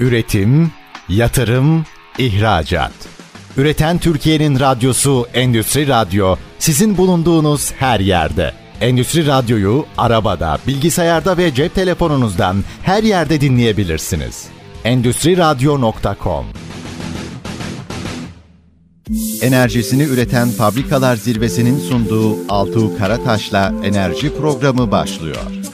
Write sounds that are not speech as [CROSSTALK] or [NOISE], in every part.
Üretim, yatırım, ihracat. Üreten Türkiye'nin radyosu Endüstri Radyo sizin bulunduğunuz her yerde. Endüstri Radyo'yu arabada, bilgisayarda ve cep telefonunuzdan her yerde dinleyebilirsiniz. Endüstri Radyo.com Enerjisini üreten fabrikalar zirvesinin sunduğu Altuğ Karataş'la enerji programı başlıyor.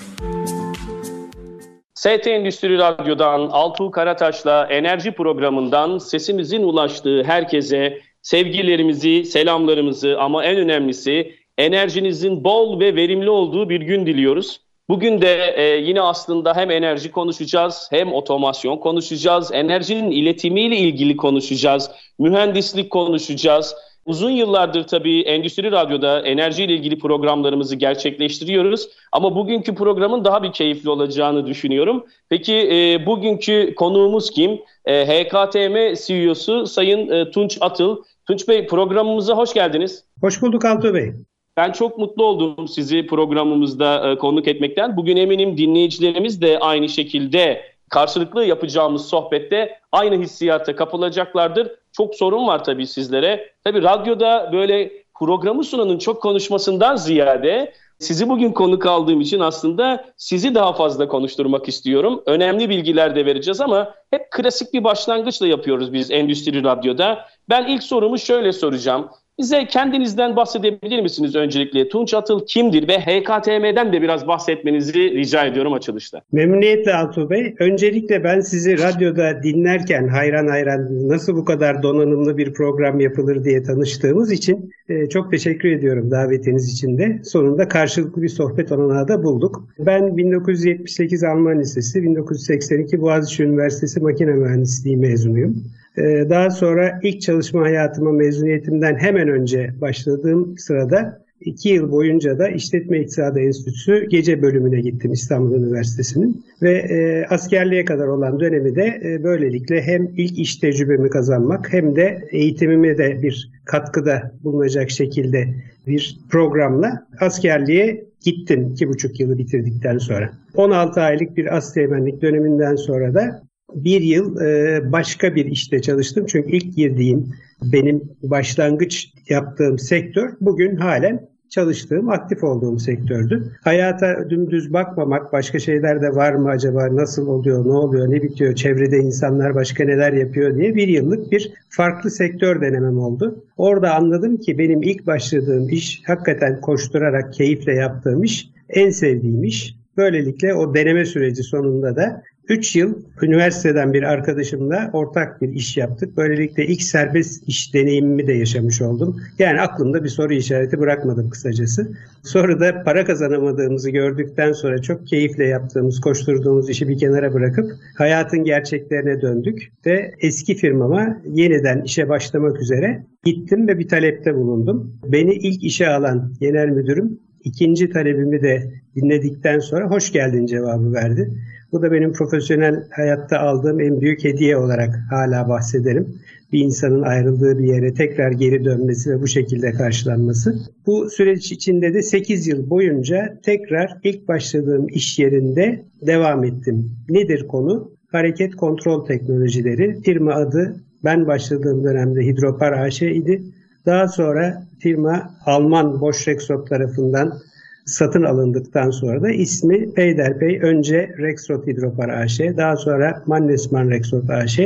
ST Endüstri Radyo'dan Altuğ Karataş'la enerji programından sesimizin ulaştığı herkese sevgilerimizi, selamlarımızı ama en önemlisi enerjinizin bol ve verimli olduğu bir gün diliyoruz. Bugün de e, yine aslında hem enerji konuşacağız, hem otomasyon konuşacağız, enerjinin iletimiyle ilgili konuşacağız, mühendislik konuşacağız. Uzun yıllardır tabii Endüstri Radyo'da enerjiyle ilgili programlarımızı gerçekleştiriyoruz. Ama bugünkü programın daha bir keyifli olacağını düşünüyorum. Peki e, bugünkü konuğumuz kim? E, HKTM CEO'su Sayın e, Tunç Atıl. Tunç Bey programımıza hoş geldiniz. Hoş bulduk Altuğ Bey. Ben çok mutlu oldum sizi programımızda e, konuk etmekten. Bugün eminim dinleyicilerimiz de aynı şekilde karşılıklı yapacağımız sohbette aynı hissiyata kapılacaklardır. Çok sorun var tabii sizlere. Tabii radyoda böyle programı sunanın çok konuşmasından ziyade sizi bugün konuk aldığım için aslında sizi daha fazla konuşturmak istiyorum. Önemli bilgiler de vereceğiz ama hep klasik bir başlangıçla yapıyoruz biz Endüstri Radyo'da. Ben ilk sorumu şöyle soracağım. Bize kendinizden bahsedebilir misiniz öncelikle? Tunç Atıl kimdir ve HKTM'den de biraz bahsetmenizi rica ediyorum açılışta. Memnuniyetle Altuğ Bey. Öncelikle ben sizi radyoda dinlerken hayran hayran nasıl bu kadar donanımlı bir program yapılır diye tanıştığımız için e, çok teşekkür ediyorum davetiniz için de. Sonunda karşılıklı bir sohbet olanağı da bulduk. Ben 1978 Alman Lisesi, 1982 Boğaziçi Üniversitesi Makine Mühendisliği mezunuyum. Ee, daha sonra ilk çalışma hayatıma mezuniyetimden hemen önce başladığım sırada iki yıl boyunca da İşletme İktisadı Enstitüsü gece bölümüne gittim İstanbul Üniversitesi'nin. Ve e, askerliğe kadar olan dönemi de e, böylelikle hem ilk iş tecrübemi kazanmak hem de eğitimime de bir katkıda bulunacak şekilde bir programla askerliğe gittim iki buçuk yılı bitirdikten sonra. 16 aylık bir asteğmenlik döneminden sonra da bir yıl e, başka bir işte çalıştım. Çünkü ilk girdiğim benim başlangıç yaptığım sektör bugün halen çalıştığım, aktif olduğum sektördü. Hayata dümdüz bakmamak, başka şeyler de var mı acaba, nasıl oluyor, ne oluyor, ne bitiyor, çevrede insanlar başka neler yapıyor diye bir yıllık bir farklı sektör denemem oldu. Orada anladım ki benim ilk başladığım iş, hakikaten koşturarak, keyifle yaptığım iş, en sevdiğim iş. Böylelikle o deneme süreci sonunda da 3 yıl üniversiteden bir arkadaşımla ortak bir iş yaptık. Böylelikle ilk serbest iş deneyimimi de yaşamış oldum. Yani aklımda bir soru işareti bırakmadım kısacası. Sonra da para kazanamadığımızı gördükten sonra çok keyifle yaptığımız, koşturduğumuz işi bir kenara bırakıp hayatın gerçeklerine döndük ve eski firmama yeniden işe başlamak üzere gittim ve bir talepte bulundum. Beni ilk işe alan genel müdürüm ikinci talebimi de dinledikten sonra hoş geldin cevabı verdi. Bu da benim profesyonel hayatta aldığım en büyük hediye olarak hala bahsederim. Bir insanın ayrıldığı bir yere tekrar geri dönmesi ve bu şekilde karşılanması. Bu süreç içinde de 8 yıl boyunca tekrar ilk başladığım iş yerinde devam ettim. Nedir konu? Hareket kontrol teknolojileri. Firma adı ben başladığım dönemde Hidropar AŞ idi. Daha sonra firma Alman Bosch Rexroth tarafından satın alındıktan sonra da ismi peyderpey önce Rexroth Hidropar AŞ, daha sonra Mannesmann Rexroth AŞ,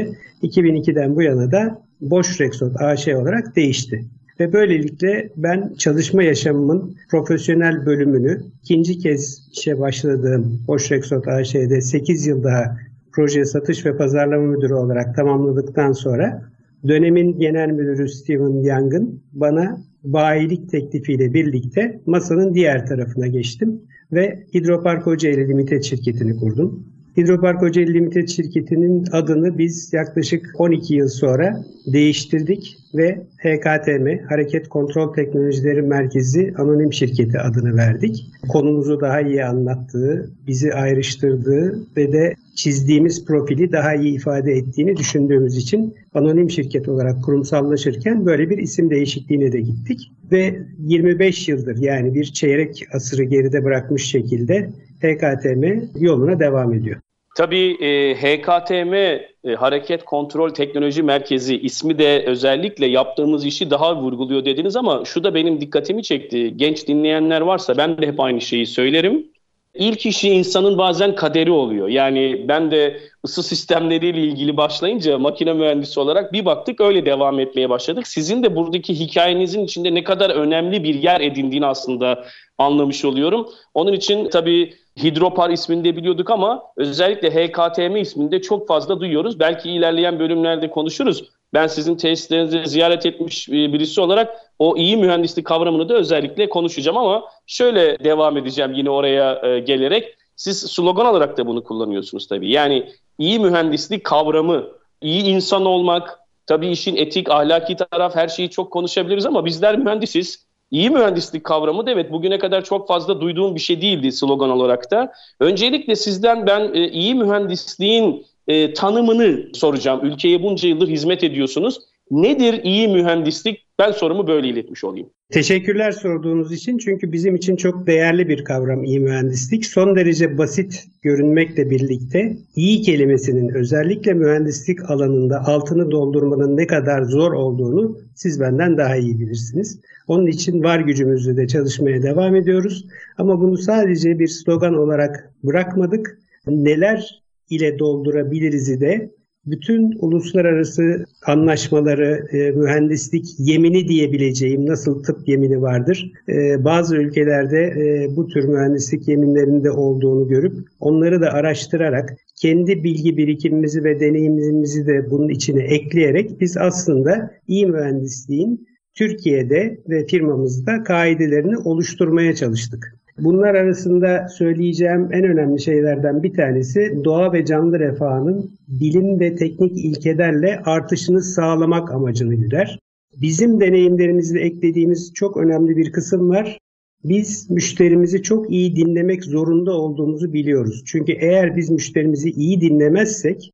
2002'den bu yana da Bosch Rexroth AŞ olarak değişti. Ve böylelikle ben çalışma yaşamımın profesyonel bölümünü ikinci kez işe başladığım Bosch Rexroth AŞ'de 8 yıl daha proje satış ve pazarlama müdürü olarak tamamladıktan sonra dönemin genel müdürü Steven Young'ın bana bayilik teklifiyle birlikte masanın diğer tarafına geçtim ve Hidropark Kocaeli Limited şirketini kurdum. Hidropark Kocaeli Limited şirketinin adını biz yaklaşık 12 yıl sonra değiştirdik ve HKTM Hareket Kontrol Teknolojileri Merkezi Anonim Şirketi adını verdik. Konumuzu daha iyi anlattığı, bizi ayrıştırdığı ve de çizdiğimiz profili daha iyi ifade ettiğini düşündüğümüz için anonim şirket olarak kurumsallaşırken böyle bir isim değişikliğine de gittik. Ve 25 yıldır yani bir çeyrek asırı geride bırakmış şekilde HKTM yoluna devam ediyor. Tabii e, HKTM e, Hareket Kontrol Teknoloji Merkezi ismi de özellikle yaptığımız işi daha vurguluyor dediniz ama şu da benim dikkatimi çekti. Genç dinleyenler varsa ben de hep aynı şeyi söylerim. İlk işi insanın bazen kaderi oluyor. Yani ben de ısı sistemleriyle ilgili başlayınca makine mühendisi olarak bir baktık öyle devam etmeye başladık. Sizin de buradaki hikayenizin içinde ne kadar önemli bir yer edindiğini aslında anlamış oluyorum. Onun için tabii Hidropar ismini de biliyorduk ama özellikle HKTM ismini de çok fazla duyuyoruz. Belki ilerleyen bölümlerde konuşuruz. Ben sizin tesislerinizi ziyaret etmiş birisi olarak o iyi mühendislik kavramını da özellikle konuşacağım ama şöyle devam edeceğim yine oraya e, gelerek. Siz slogan olarak da bunu kullanıyorsunuz tabii. Yani iyi mühendislik kavramı, iyi insan olmak, tabii işin etik, ahlaki taraf her şeyi çok konuşabiliriz ama bizler mühendisiz. İyi mühendislik kavramı da evet bugüne kadar çok fazla duyduğum bir şey değildi slogan olarak da. Öncelikle sizden ben e, iyi mühendisliğin e, tanımını soracağım. Ülkeye bunca yıldır hizmet ediyorsunuz. Nedir iyi mühendislik? Ben sorumu böyle iletmiş olayım. Teşekkürler sorduğunuz için çünkü bizim için çok değerli bir kavram iyi mühendislik. Son derece basit görünmekle birlikte iyi kelimesinin özellikle mühendislik alanında altını doldurmanın ne kadar zor olduğunu siz benden daha iyi bilirsiniz. Onun için var gücümüzle de çalışmaya devam ediyoruz. Ama bunu sadece bir slogan olarak bırakmadık. Neler ile doldurabiliriz de bütün uluslararası anlaşmaları, e, mühendislik yemini diyebileceğim nasıl tıp yemini vardır. E, bazı ülkelerde e, bu tür mühendislik yeminlerinde olduğunu görüp onları da araştırarak kendi bilgi birikimimizi ve deneyimimizi de bunun içine ekleyerek biz aslında iyi mühendisliğin Türkiye'de ve firmamızda kaidelerini oluşturmaya çalıştık. Bunlar arasında söyleyeceğim en önemli şeylerden bir tanesi doğa ve canlı refahının bilim ve teknik ilkelerle artışını sağlamak amacını güder. Bizim deneyimlerimizle eklediğimiz çok önemli bir kısım var. Biz müşterimizi çok iyi dinlemek zorunda olduğumuzu biliyoruz. Çünkü eğer biz müşterimizi iyi dinlemezsek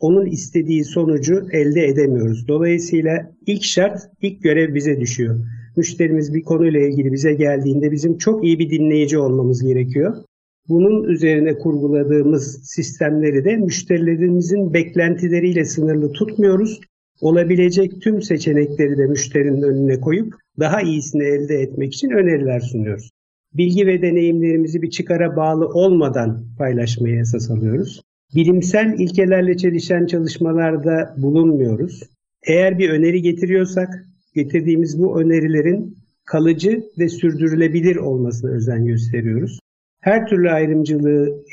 onun istediği sonucu elde edemiyoruz. Dolayısıyla ilk şart, ilk görev bize düşüyor müşterimiz bir konuyla ilgili bize geldiğinde bizim çok iyi bir dinleyici olmamız gerekiyor. Bunun üzerine kurguladığımız sistemleri de müşterilerimizin beklentileriyle sınırlı tutmuyoruz. Olabilecek tüm seçenekleri de müşterinin önüne koyup daha iyisini elde etmek için öneriler sunuyoruz. Bilgi ve deneyimlerimizi bir çıkara bağlı olmadan paylaşmayı esas alıyoruz. Bilimsel ilkelerle çelişen çalışmalarda bulunmuyoruz. Eğer bir öneri getiriyorsak getirdiğimiz bu önerilerin kalıcı ve sürdürülebilir olmasına özen gösteriyoruz. Her türlü ayrımcılığı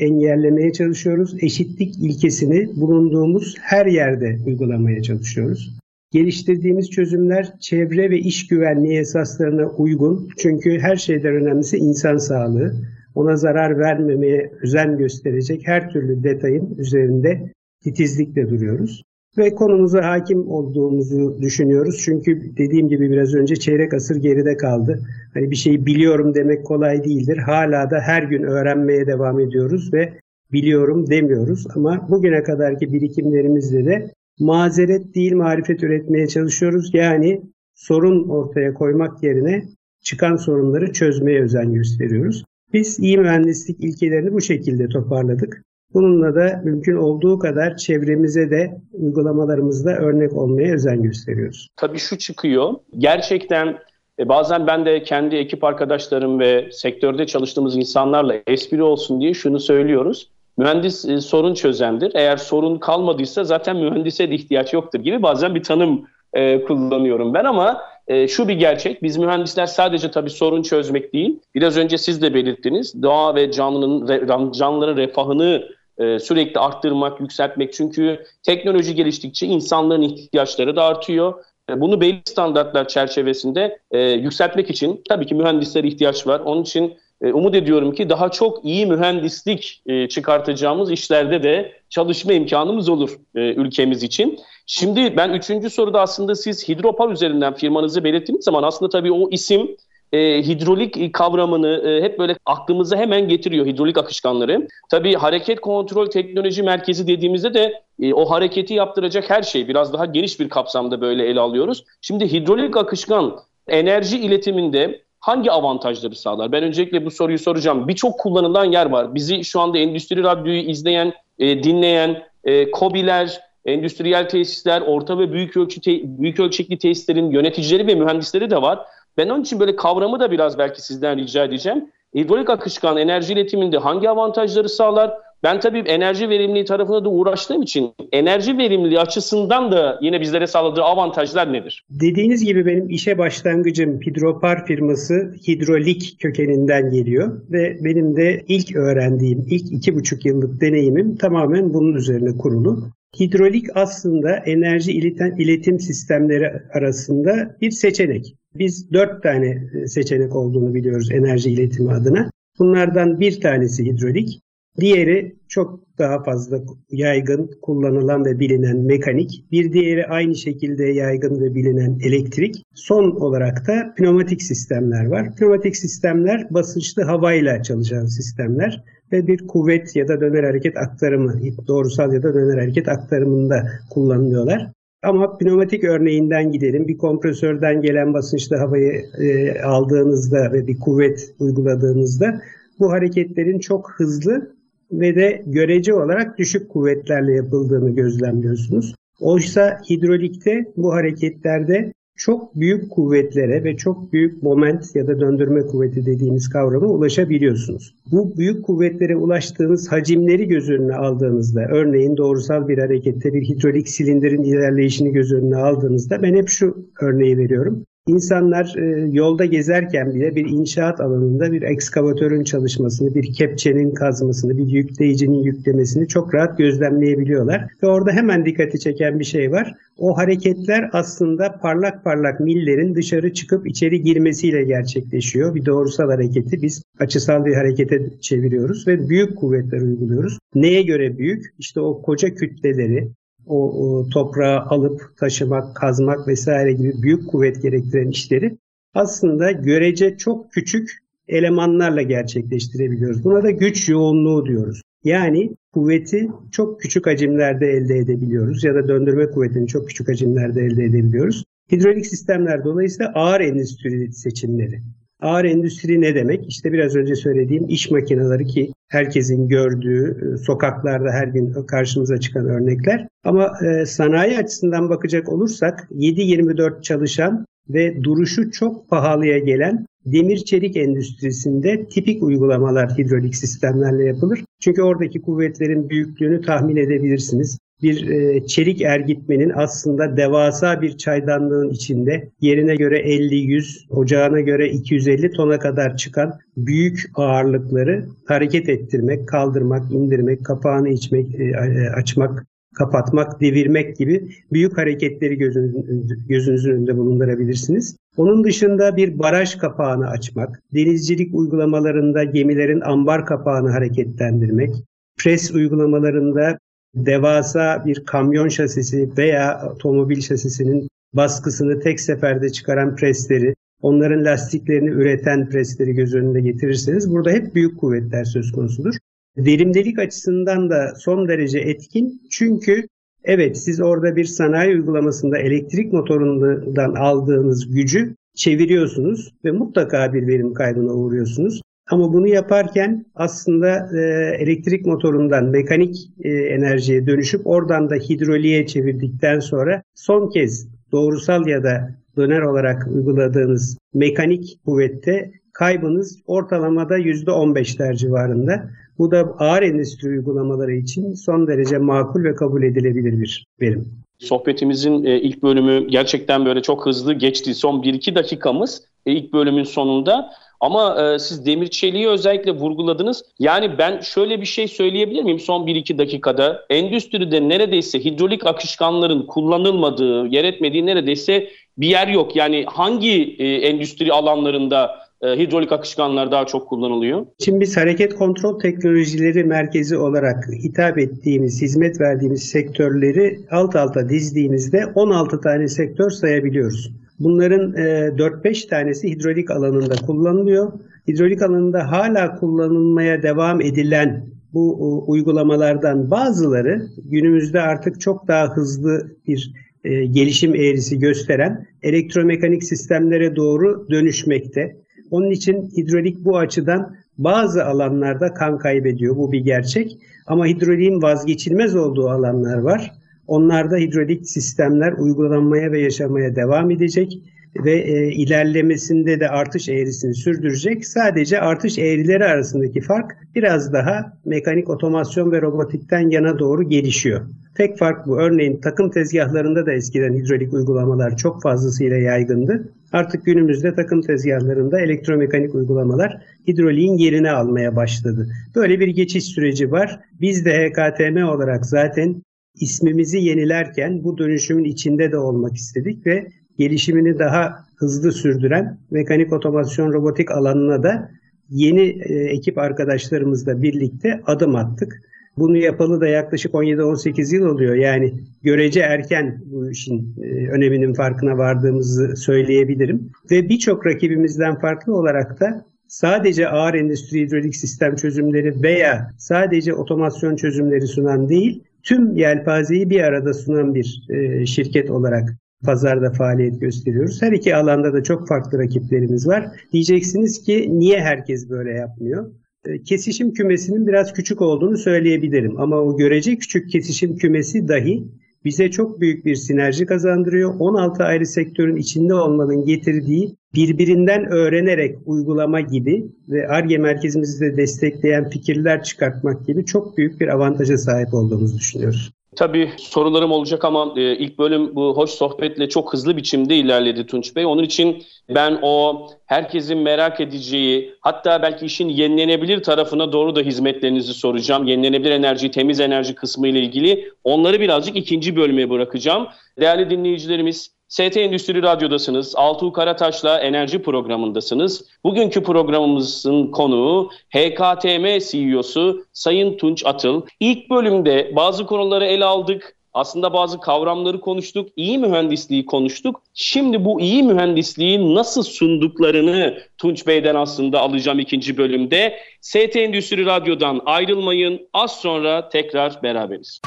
engellemeye çalışıyoruz. Eşitlik ilkesini bulunduğumuz her yerde uygulamaya çalışıyoruz. Geliştirdiğimiz çözümler çevre ve iş güvenliği esaslarına uygun. Çünkü her şeyden önemlisi insan sağlığı. Ona zarar vermemeye özen gösterecek her türlü detayın üzerinde titizlikle duruyoruz ve konumuza hakim olduğumuzu düşünüyoruz. Çünkü dediğim gibi biraz önce çeyrek asır geride kaldı. Hani bir şeyi biliyorum demek kolay değildir. Hala da her gün öğrenmeye devam ediyoruz ve biliyorum demiyoruz. Ama bugüne kadarki birikimlerimizle de mazeret değil marifet üretmeye çalışıyoruz. Yani sorun ortaya koymak yerine çıkan sorunları çözmeye özen gösteriyoruz. Biz iyi mühendislik ilkelerini bu şekilde toparladık. Bununla da mümkün olduğu kadar çevremize de uygulamalarımızda örnek olmaya özen gösteriyoruz. Tabii şu çıkıyor. Gerçekten e, bazen ben de kendi ekip arkadaşlarım ve sektörde çalıştığımız insanlarla espri olsun diye şunu söylüyoruz. Mühendis e, sorun çözendir. Eğer sorun kalmadıysa zaten mühendise de ihtiyaç yoktur gibi bazen bir tanım e, kullanıyorum ben ama şu bir gerçek. Biz mühendisler sadece tabii sorun çözmek değil. Biraz önce siz de belirttiniz. Doğa ve canlının canlıların refahını e, sürekli arttırmak, yükseltmek. Çünkü teknoloji geliştikçe insanların ihtiyaçları da artıyor. E, bunu belli standartlar çerçevesinde e, yükseltmek için tabii ki mühendislere ihtiyaç var. Onun için e, umut ediyorum ki daha çok iyi mühendislik e, çıkartacağımız işlerde de çalışma imkanımız olur e, ülkemiz için. Şimdi ben üçüncü soruda aslında siz hidropar üzerinden firmanızı belirttiğiniz zaman aslında tabii o isim e, hidrolik kavramını e, hep böyle aklımıza hemen getiriyor hidrolik akışkanları. Tabii hareket kontrol teknoloji merkezi dediğimizde de e, o hareketi yaptıracak her şey biraz daha geniş bir kapsamda böyle ele alıyoruz. Şimdi hidrolik akışkan enerji iletiminde hangi avantajları sağlar? Ben öncelikle bu soruyu soracağım. Birçok kullanılan yer var. Bizi şu anda Endüstri Radyo'yu izleyen, e, dinleyen, e, KOBİ'ler, endüstriyel tesisler, orta ve büyük, ölçü te- büyük ölçekli tesislerin yöneticileri ve mühendisleri de var. Ben onun için böyle kavramı da biraz belki sizden rica edeceğim. Hidrolik akışkan enerji iletiminde hangi avantajları sağlar? Ben tabii enerji verimliliği tarafına da uğraştığım için enerji verimliliği açısından da yine bizlere sağladığı avantajlar nedir? Dediğiniz gibi benim işe başlangıcım Hidropar firması hidrolik kökeninden geliyor ve benim de ilk öğrendiğim, ilk iki buçuk yıllık deneyimim tamamen bunun üzerine kurulu. Hidrolik aslında enerji iletim, iletim sistemleri arasında bir seçenek. Biz dört tane seçenek olduğunu biliyoruz enerji iletimi adına. Bunlardan bir tanesi hidrolik, Diğeri çok daha fazla yaygın, kullanılan ve bilinen mekanik. Bir diğeri aynı şekilde yaygın ve bilinen elektrik. Son olarak da pneumatik sistemler var. Pneumatik sistemler basınçlı havayla çalışan sistemler ve bir kuvvet ya da döner hareket aktarımı, doğrusal ya da döner hareket aktarımında kullanılıyorlar. Ama pneumatik örneğinden gidelim. Bir kompresörden gelen basınçlı havayı e, aldığınızda ve bir kuvvet uyguladığınızda bu hareketlerin çok hızlı ve de görece olarak düşük kuvvetlerle yapıldığını gözlemliyorsunuz. Oysa hidrolikte bu hareketlerde çok büyük kuvvetlere ve çok büyük moment ya da döndürme kuvveti dediğimiz kavrama ulaşabiliyorsunuz. Bu büyük kuvvetlere ulaştığınız hacimleri göz önüne aldığınızda, örneğin doğrusal bir harekette bir hidrolik silindirin ilerleyişini göz önüne aldığınızda ben hep şu örneği veriyorum. İnsanlar e, yolda gezerken bile bir inşaat alanında bir ekskavatörün çalışmasını, bir kepçenin kazmasını, bir yükleyicinin yüklemesini çok rahat gözlemleyebiliyorlar. Ve orada hemen dikkati çeken bir şey var. O hareketler aslında parlak parlak millerin dışarı çıkıp içeri girmesiyle gerçekleşiyor. Bir doğrusal hareketi biz açısal bir harekete çeviriyoruz ve büyük kuvvetler uyguluyoruz. Neye göre büyük? İşte o koca kütleleri, o, toprağı alıp taşımak, kazmak vesaire gibi büyük kuvvet gerektiren işleri aslında görece çok küçük elemanlarla gerçekleştirebiliyoruz. Buna da güç yoğunluğu diyoruz. Yani kuvveti çok küçük hacimlerde elde edebiliyoruz ya da döndürme kuvvetini çok küçük hacimlerde elde edebiliyoruz. Hidrolik sistemler dolayısıyla ağır endüstri seçimleri. Ağır endüstri ne demek? İşte biraz önce söylediğim iş makineleri ki herkesin gördüğü, e, sokaklarda her gün karşımıza çıkan örnekler. Ama e, sanayi açısından bakacak olursak 7-24 çalışan ve duruşu çok pahalıya gelen demir çelik endüstrisinde tipik uygulamalar hidrolik sistemlerle yapılır. Çünkü oradaki kuvvetlerin büyüklüğünü tahmin edebilirsiniz bir e, çelik ergitmenin aslında devasa bir çaydanlığın içinde yerine göre 50-100, ocağına göre 250 tona kadar çıkan büyük ağırlıkları hareket ettirmek, kaldırmak, indirmek, kapağını içmek, e, e açmak, kapatmak, devirmek gibi büyük hareketleri gözünüzün, gözünüzün önünde bulundurabilirsiniz. Onun dışında bir baraj kapağını açmak, denizcilik uygulamalarında gemilerin ambar kapağını hareketlendirmek, pres uygulamalarında devasa bir kamyon şasisi veya otomobil şasisinin baskısını tek seferde çıkaran presleri, onların lastiklerini üreten presleri göz önünde getirirseniz burada hep büyük kuvvetler söz konusudur. Verimlilik açısından da son derece etkin çünkü evet siz orada bir sanayi uygulamasında elektrik motorundan aldığınız gücü çeviriyorsunuz ve mutlaka bir verim kaybına uğruyorsunuz. Ama bunu yaparken aslında e, elektrik motorundan mekanik e, enerjiye dönüşüp oradan da hidroliğe çevirdikten sonra son kez doğrusal ya da döner olarak uyguladığınız mekanik kuvvette kaybınız ortalamada %15'ler civarında. Bu da ağır endüstri uygulamaları için son derece makul ve kabul edilebilir bir verim. Sohbetimizin e, ilk bölümü gerçekten böyle çok hızlı geçti. Son 1-2 dakikamız ilk bölümün sonunda. Ama e, siz demir çeliği özellikle vurguladınız. Yani ben şöyle bir şey söyleyebilir miyim son 1-2 dakikada? Endüstride neredeyse hidrolik akışkanların kullanılmadığı, yer etmediği neredeyse bir yer yok. Yani hangi e, endüstri alanlarında e, hidrolik akışkanlar daha çok kullanılıyor? Şimdi biz hareket kontrol teknolojileri merkezi olarak hitap ettiğimiz, hizmet verdiğimiz sektörleri alt alta dizdiğinizde 16 tane sektör sayabiliyoruz. Bunların 4-5 e, tanesi hidrolik alanında kullanılıyor. Hidrolik alanında hala kullanılmaya devam edilen bu uygulamalardan bazıları günümüzde artık çok daha hızlı bir e, gelişim eğrisi gösteren elektromekanik sistemlere doğru dönüşmekte. Onun için hidrolik bu açıdan bazı alanlarda kan kaybediyor. Bu bir gerçek. Ama hidroliğin vazgeçilmez olduğu alanlar var. Onlarda hidrolik sistemler uygulanmaya ve yaşamaya devam edecek ve e, ilerlemesinde de artış eğrisini sürdürecek. Sadece artış eğrileri arasındaki fark biraz daha mekanik otomasyon ve robotikten yana doğru gelişiyor. Tek fark bu. Örneğin takım tezgahlarında da eskiden hidrolik uygulamalar çok fazlasıyla yaygındı. Artık günümüzde takım tezgahlarında elektromekanik uygulamalar hidroliğin yerini almaya başladı. Böyle bir geçiş süreci var. Biz de HKTM olarak zaten ismimizi yenilerken bu dönüşümün içinde de olmak istedik ve gelişimini daha hızlı sürdüren mekanik otomasyon robotik alanına da yeni e, ekip arkadaşlarımızla birlikte adım attık. Bunu yapalı da yaklaşık 17-18 yıl oluyor. Yani görece erken bu işin e, öneminin farkına vardığımızı söyleyebilirim. Ve birçok rakibimizden farklı olarak da sadece ağır endüstri hidrolik sistem çözümleri veya sadece otomasyon çözümleri sunan değil, tüm yelpazeyi bir arada sunan bir e, şirket olarak pazarda faaliyet gösteriyoruz. Her iki alanda da çok farklı rakiplerimiz var. Diyeceksiniz ki niye herkes böyle yapmıyor? E, kesişim kümesinin biraz küçük olduğunu söyleyebilirim ama o görece küçük kesişim kümesi dahi bize çok büyük bir sinerji kazandırıyor. 16 ayrı sektörün içinde olmanın getirdiği birbirinden öğrenerek uygulama gibi ve ARGE merkezimizi de destekleyen fikirler çıkartmak gibi çok büyük bir avantaja sahip olduğumuzu düşünüyoruz. Tabii sorularım olacak ama e, ilk bölüm bu hoş sohbetle çok hızlı biçimde ilerledi Tunç Bey. Onun için ben o herkesin merak edeceği hatta belki işin yenilenebilir tarafına doğru da hizmetlerinizi soracağım. Yenilenebilir enerji, temiz enerji kısmı ile ilgili onları birazcık ikinci bölüme bırakacağım. Değerli dinleyicilerimiz ST Endüstri Radyo'dasınız. Altuğ Karataş'la enerji programındasınız. Bugünkü programımızın konuğu HKTM CEO'su Sayın Tunç Atıl. İlk bölümde bazı konuları ele aldık. Aslında bazı kavramları konuştuk. İyi mühendisliği konuştuk. Şimdi bu iyi mühendisliği nasıl sunduklarını Tunç Bey'den aslında alacağım ikinci bölümde. ST Endüstri Radyo'dan ayrılmayın. Az sonra tekrar beraberiz.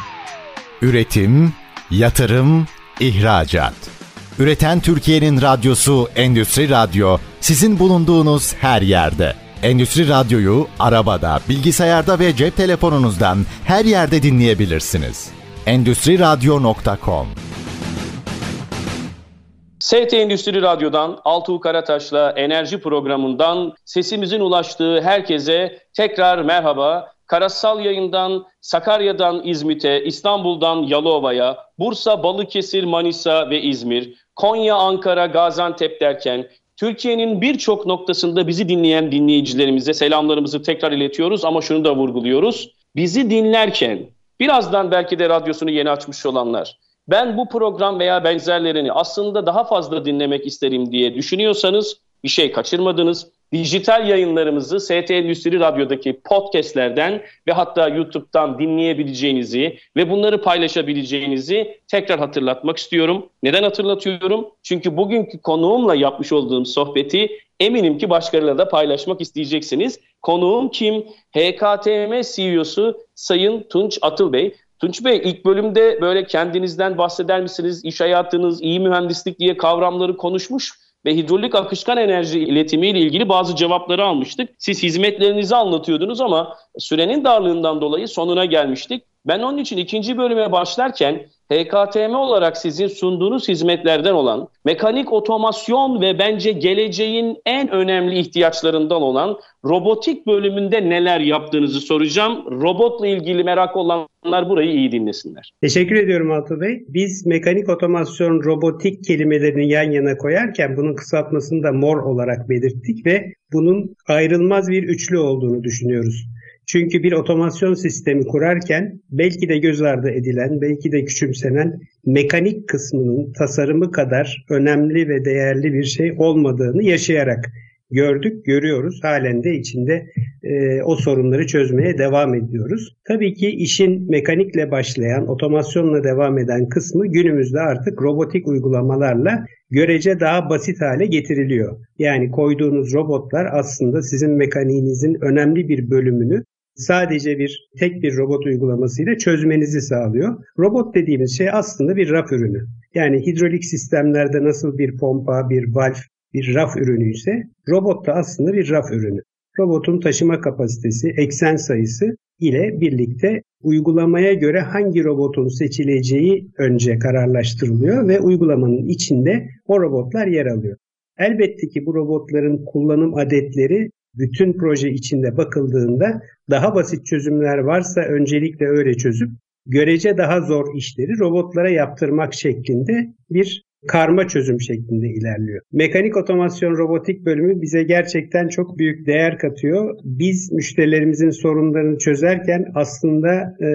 Üretim, yatırım, ihracat. Üreten Türkiye'nin radyosu Endüstri Radyo sizin bulunduğunuz her yerde. Endüstri Radyo'yu arabada, bilgisayarda ve cep telefonunuzdan her yerde dinleyebilirsiniz. Endüstri Radyo.com ST Endüstri Radyo'dan Altuğ Karataş'la enerji programından sesimizin ulaştığı herkese tekrar merhaba. Karasal yayından Sakarya'dan İzmit'e, İstanbul'dan Yalova'ya, Bursa, Balıkesir, Manisa ve İzmir, Konya, Ankara, Gaziantep derken Türkiye'nin birçok noktasında bizi dinleyen dinleyicilerimize selamlarımızı tekrar iletiyoruz ama şunu da vurguluyoruz. Bizi dinlerken birazdan belki de radyosunu yeni açmış olanlar ben bu program veya benzerlerini aslında daha fazla dinlemek isterim diye düşünüyorsanız bir şey kaçırmadınız. Dijital yayınlarımızı ST Endüstri Radyo'daki podcastlerden ve hatta YouTube'dan dinleyebileceğinizi ve bunları paylaşabileceğinizi tekrar hatırlatmak istiyorum. Neden hatırlatıyorum? Çünkü bugünkü konuğumla yapmış olduğum sohbeti eminim ki başkalarıyla da paylaşmak isteyeceksiniz. Konuğum kim? HKTM CEO'su Sayın Tunç Atıl Bey. Tunç Bey ilk bölümde böyle kendinizden bahseder misiniz? İş hayatınız, iyi mühendislik diye kavramları konuşmuş ve hidrolik akışkan enerji iletimi ile ilgili bazı cevapları almıştık. Siz hizmetlerinizi anlatıyordunuz ama sürenin darlığından dolayı sonuna gelmiştik. Ben onun için ikinci bölüme başlarken HKTM olarak sizin sunduğunuz hizmetlerden olan mekanik otomasyon ve bence geleceğin en önemli ihtiyaçlarından olan robotik bölümünde neler yaptığınızı soracağım. Robotla ilgili merak olanlar burayı iyi dinlesinler. Teşekkür ediyorum Altı Bey. Biz mekanik otomasyon robotik kelimelerini yan yana koyarken bunun kısaltmasını da MOR olarak belirttik ve bunun ayrılmaz bir üçlü olduğunu düşünüyoruz. Çünkü bir otomasyon sistemi kurarken belki de göz ardı edilen, belki de küçümsenen mekanik kısmının tasarımı kadar önemli ve değerli bir şey olmadığını yaşayarak gördük, görüyoruz. Halen de içinde e, o sorunları çözmeye devam ediyoruz. Tabii ki işin mekanikle başlayan, otomasyonla devam eden kısmı günümüzde artık robotik uygulamalarla görece daha basit hale getiriliyor. Yani koyduğunuz robotlar aslında sizin mekaniğinizin önemli bir bölümünü sadece bir tek bir robot uygulamasıyla çözmenizi sağlıyor. Robot dediğimiz şey aslında bir raf ürünü. Yani hidrolik sistemlerde nasıl bir pompa, bir valf bir raf ürünü ise robot da aslında bir raf ürünü. Robotun taşıma kapasitesi, eksen sayısı ile birlikte uygulamaya göre hangi robotun seçileceği önce kararlaştırılıyor ve uygulamanın içinde o robotlar yer alıyor. Elbette ki bu robotların kullanım adetleri bütün proje içinde bakıldığında daha basit çözümler varsa öncelikle öyle çözüp görece daha zor işleri robotlara yaptırmak şeklinde bir karma çözüm şeklinde ilerliyor. Mekanik otomasyon robotik bölümü bize gerçekten çok büyük değer katıyor. Biz müşterilerimizin sorunlarını çözerken aslında e,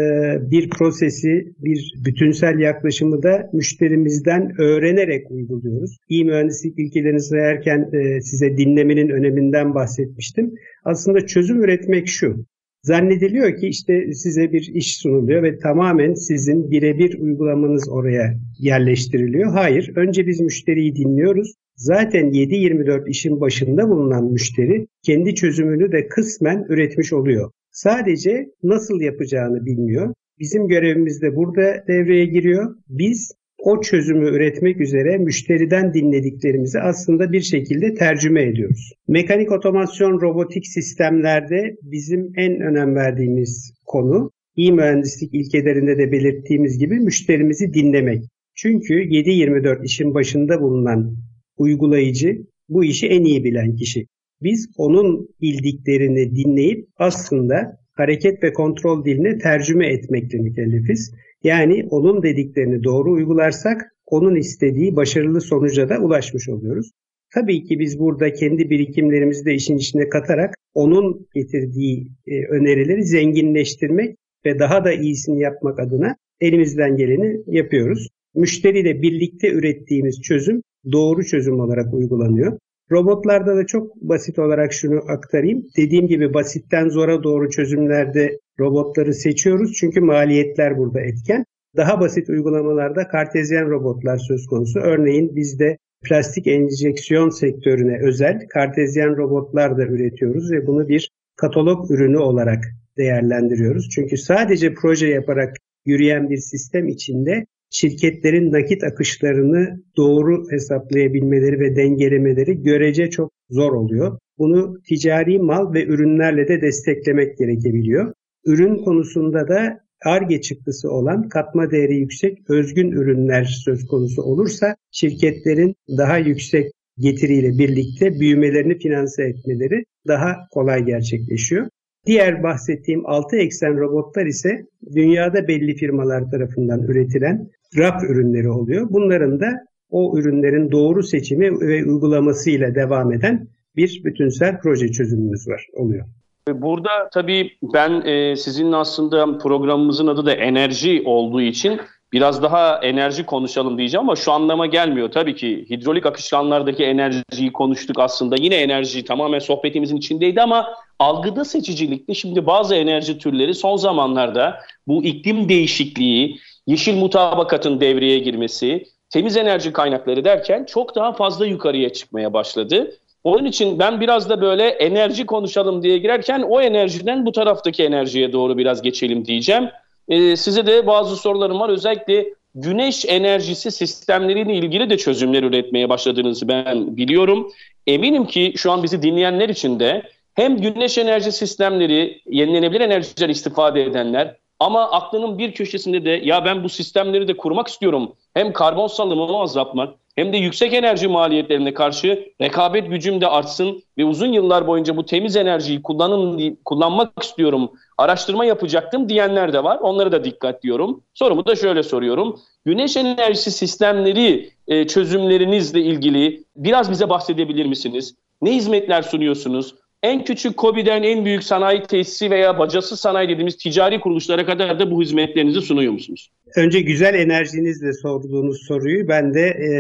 bir prosesi, bir bütünsel yaklaşımı da müşterimizden öğrenerek uyguluyoruz. İyi mühendislik ilkelerini sayarken e, size dinlemenin öneminden bahsetmiştim. Aslında çözüm üretmek şu. Zannediliyor ki işte size bir iş sunuluyor ve tamamen sizin birebir uygulamanız oraya yerleştiriliyor. Hayır, önce biz müşteriyi dinliyoruz. Zaten 7-24 işin başında bulunan müşteri kendi çözümünü de kısmen üretmiş oluyor. Sadece nasıl yapacağını bilmiyor. Bizim görevimiz de burada devreye giriyor. Biz o çözümü üretmek üzere müşteriden dinlediklerimizi aslında bir şekilde tercüme ediyoruz. Mekanik otomasyon robotik sistemlerde bizim en önem verdiğimiz konu iyi mühendislik ilkelerinde de belirttiğimiz gibi müşterimizi dinlemek. Çünkü 7-24 işin başında bulunan uygulayıcı bu işi en iyi bilen kişi. Biz onun bildiklerini dinleyip aslında hareket ve kontrol diline tercüme etmekle mükellefiz. Yani onun dediklerini doğru uygularsak onun istediği başarılı sonuca da ulaşmış oluyoruz. Tabii ki biz burada kendi birikimlerimizi de işin içine katarak onun getirdiği e, önerileri zenginleştirmek ve daha da iyisini yapmak adına elimizden geleni yapıyoruz. Müşteriyle birlikte ürettiğimiz çözüm doğru çözüm olarak uygulanıyor. Robotlarda da çok basit olarak şunu aktarayım. Dediğim gibi basitten zora doğru çözümlerde robotları seçiyoruz çünkü maliyetler burada etken. Daha basit uygulamalarda kartezyen robotlar söz konusu. Örneğin bizde plastik enjeksiyon sektörüne özel kartezyen robotlar da üretiyoruz ve bunu bir katalog ürünü olarak değerlendiriyoruz. Çünkü sadece proje yaparak yürüyen bir sistem içinde şirketlerin nakit akışlarını doğru hesaplayabilmeleri ve dengelemeleri görece çok zor oluyor. Bunu ticari mal ve ürünlerle de desteklemek gerekebiliyor. Ürün konusunda da ARGE çıktısı olan katma değeri yüksek özgün ürünler söz konusu olursa şirketlerin daha yüksek getiriyle birlikte büyümelerini finanse etmeleri daha kolay gerçekleşiyor. Diğer bahsettiğim 6 eksen robotlar ise dünyada belli firmalar tarafından üretilen RAP ürünleri oluyor. Bunların da o ürünlerin doğru seçimi ve uygulaması ile devam eden bir bütünsel proje çözümümüz var oluyor. Burada tabii ben e, sizin aslında programımızın adı da enerji olduğu için biraz daha enerji konuşalım diyeceğim ama şu anlama gelmiyor. Tabii ki hidrolik akışkanlardaki enerjiyi konuştuk aslında. Yine enerji tamamen sohbetimizin içindeydi ama algıda seçicilikli. Şimdi bazı enerji türleri son zamanlarda bu iklim değişikliği, yeşil mutabakatın devreye girmesi, temiz enerji kaynakları derken çok daha fazla yukarıya çıkmaya başladı. Onun için ben biraz da böyle enerji konuşalım diye girerken o enerjiden bu taraftaki enerjiye doğru biraz geçelim diyeceğim. Ee, size de bazı sorularım var. Özellikle güneş enerjisi sistemleriyle ilgili de çözümler üretmeye başladığınızı ben biliyorum. Eminim ki şu an bizi dinleyenler için de hem güneş enerji sistemleri, yenilenebilir enerjiler istifade edenler ama aklının bir köşesinde de ya ben bu sistemleri de kurmak istiyorum. Hem karbon salımımı azaltmak hem de yüksek enerji maliyetlerine karşı rekabet gücüm de artsın ve uzun yıllar boyunca bu temiz enerjiyi kullanın, kullanmak istiyorum, araştırma yapacaktım diyenler de var. Onları da dikkat diyorum. Sorumu da şöyle soruyorum. Güneş enerjisi sistemleri e, çözümlerinizle ilgili biraz bize bahsedebilir misiniz? Ne hizmetler sunuyorsunuz? En küçük KOBİ'den en büyük sanayi tesisi veya bacası sanayi dediğimiz ticari kuruluşlara kadar da bu hizmetlerinizi sunuyor musunuz? Önce güzel enerjinizle sorduğunuz soruyu ben de e,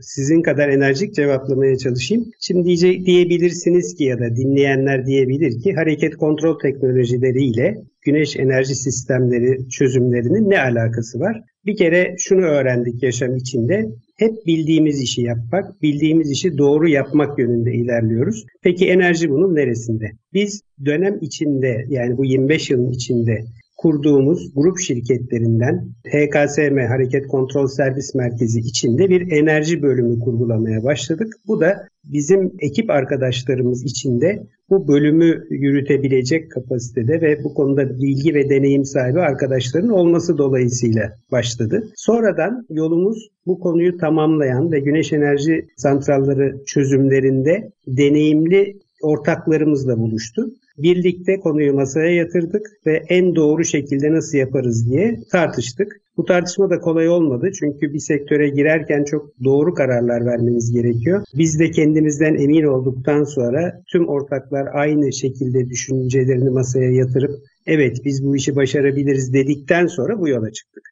sizin kadar enerjik cevaplamaya çalışayım. Şimdi diye, diyebilirsiniz ki ya da dinleyenler diyebilir ki hareket kontrol teknolojileriyle güneş enerji sistemleri çözümlerinin ne alakası var? Bir kere şunu öğrendik yaşam içinde. Hep bildiğimiz işi yapmak, bildiğimiz işi doğru yapmak yönünde ilerliyoruz. Peki enerji bunun neresinde? Biz dönem içinde yani bu 25 yılın içinde kurduğumuz grup şirketlerinden HKSM Hareket Kontrol Servis Merkezi içinde bir enerji bölümü kurgulamaya başladık. Bu da bizim ekip arkadaşlarımız içinde bu bölümü yürütebilecek kapasitede ve bu konuda bilgi ve deneyim sahibi arkadaşların olması dolayısıyla başladı. Sonradan yolumuz bu konuyu tamamlayan ve güneş enerji santralları çözümlerinde deneyimli ortaklarımızla buluştu. Birlikte konuyu masaya yatırdık ve en doğru şekilde nasıl yaparız diye tartıştık. Bu tartışma da kolay olmadı çünkü bir sektöre girerken çok doğru kararlar vermeniz gerekiyor. Biz de kendimizden emin olduktan sonra tüm ortaklar aynı şekilde düşüncelerini masaya yatırıp evet biz bu işi başarabiliriz dedikten sonra bu yola çıktık.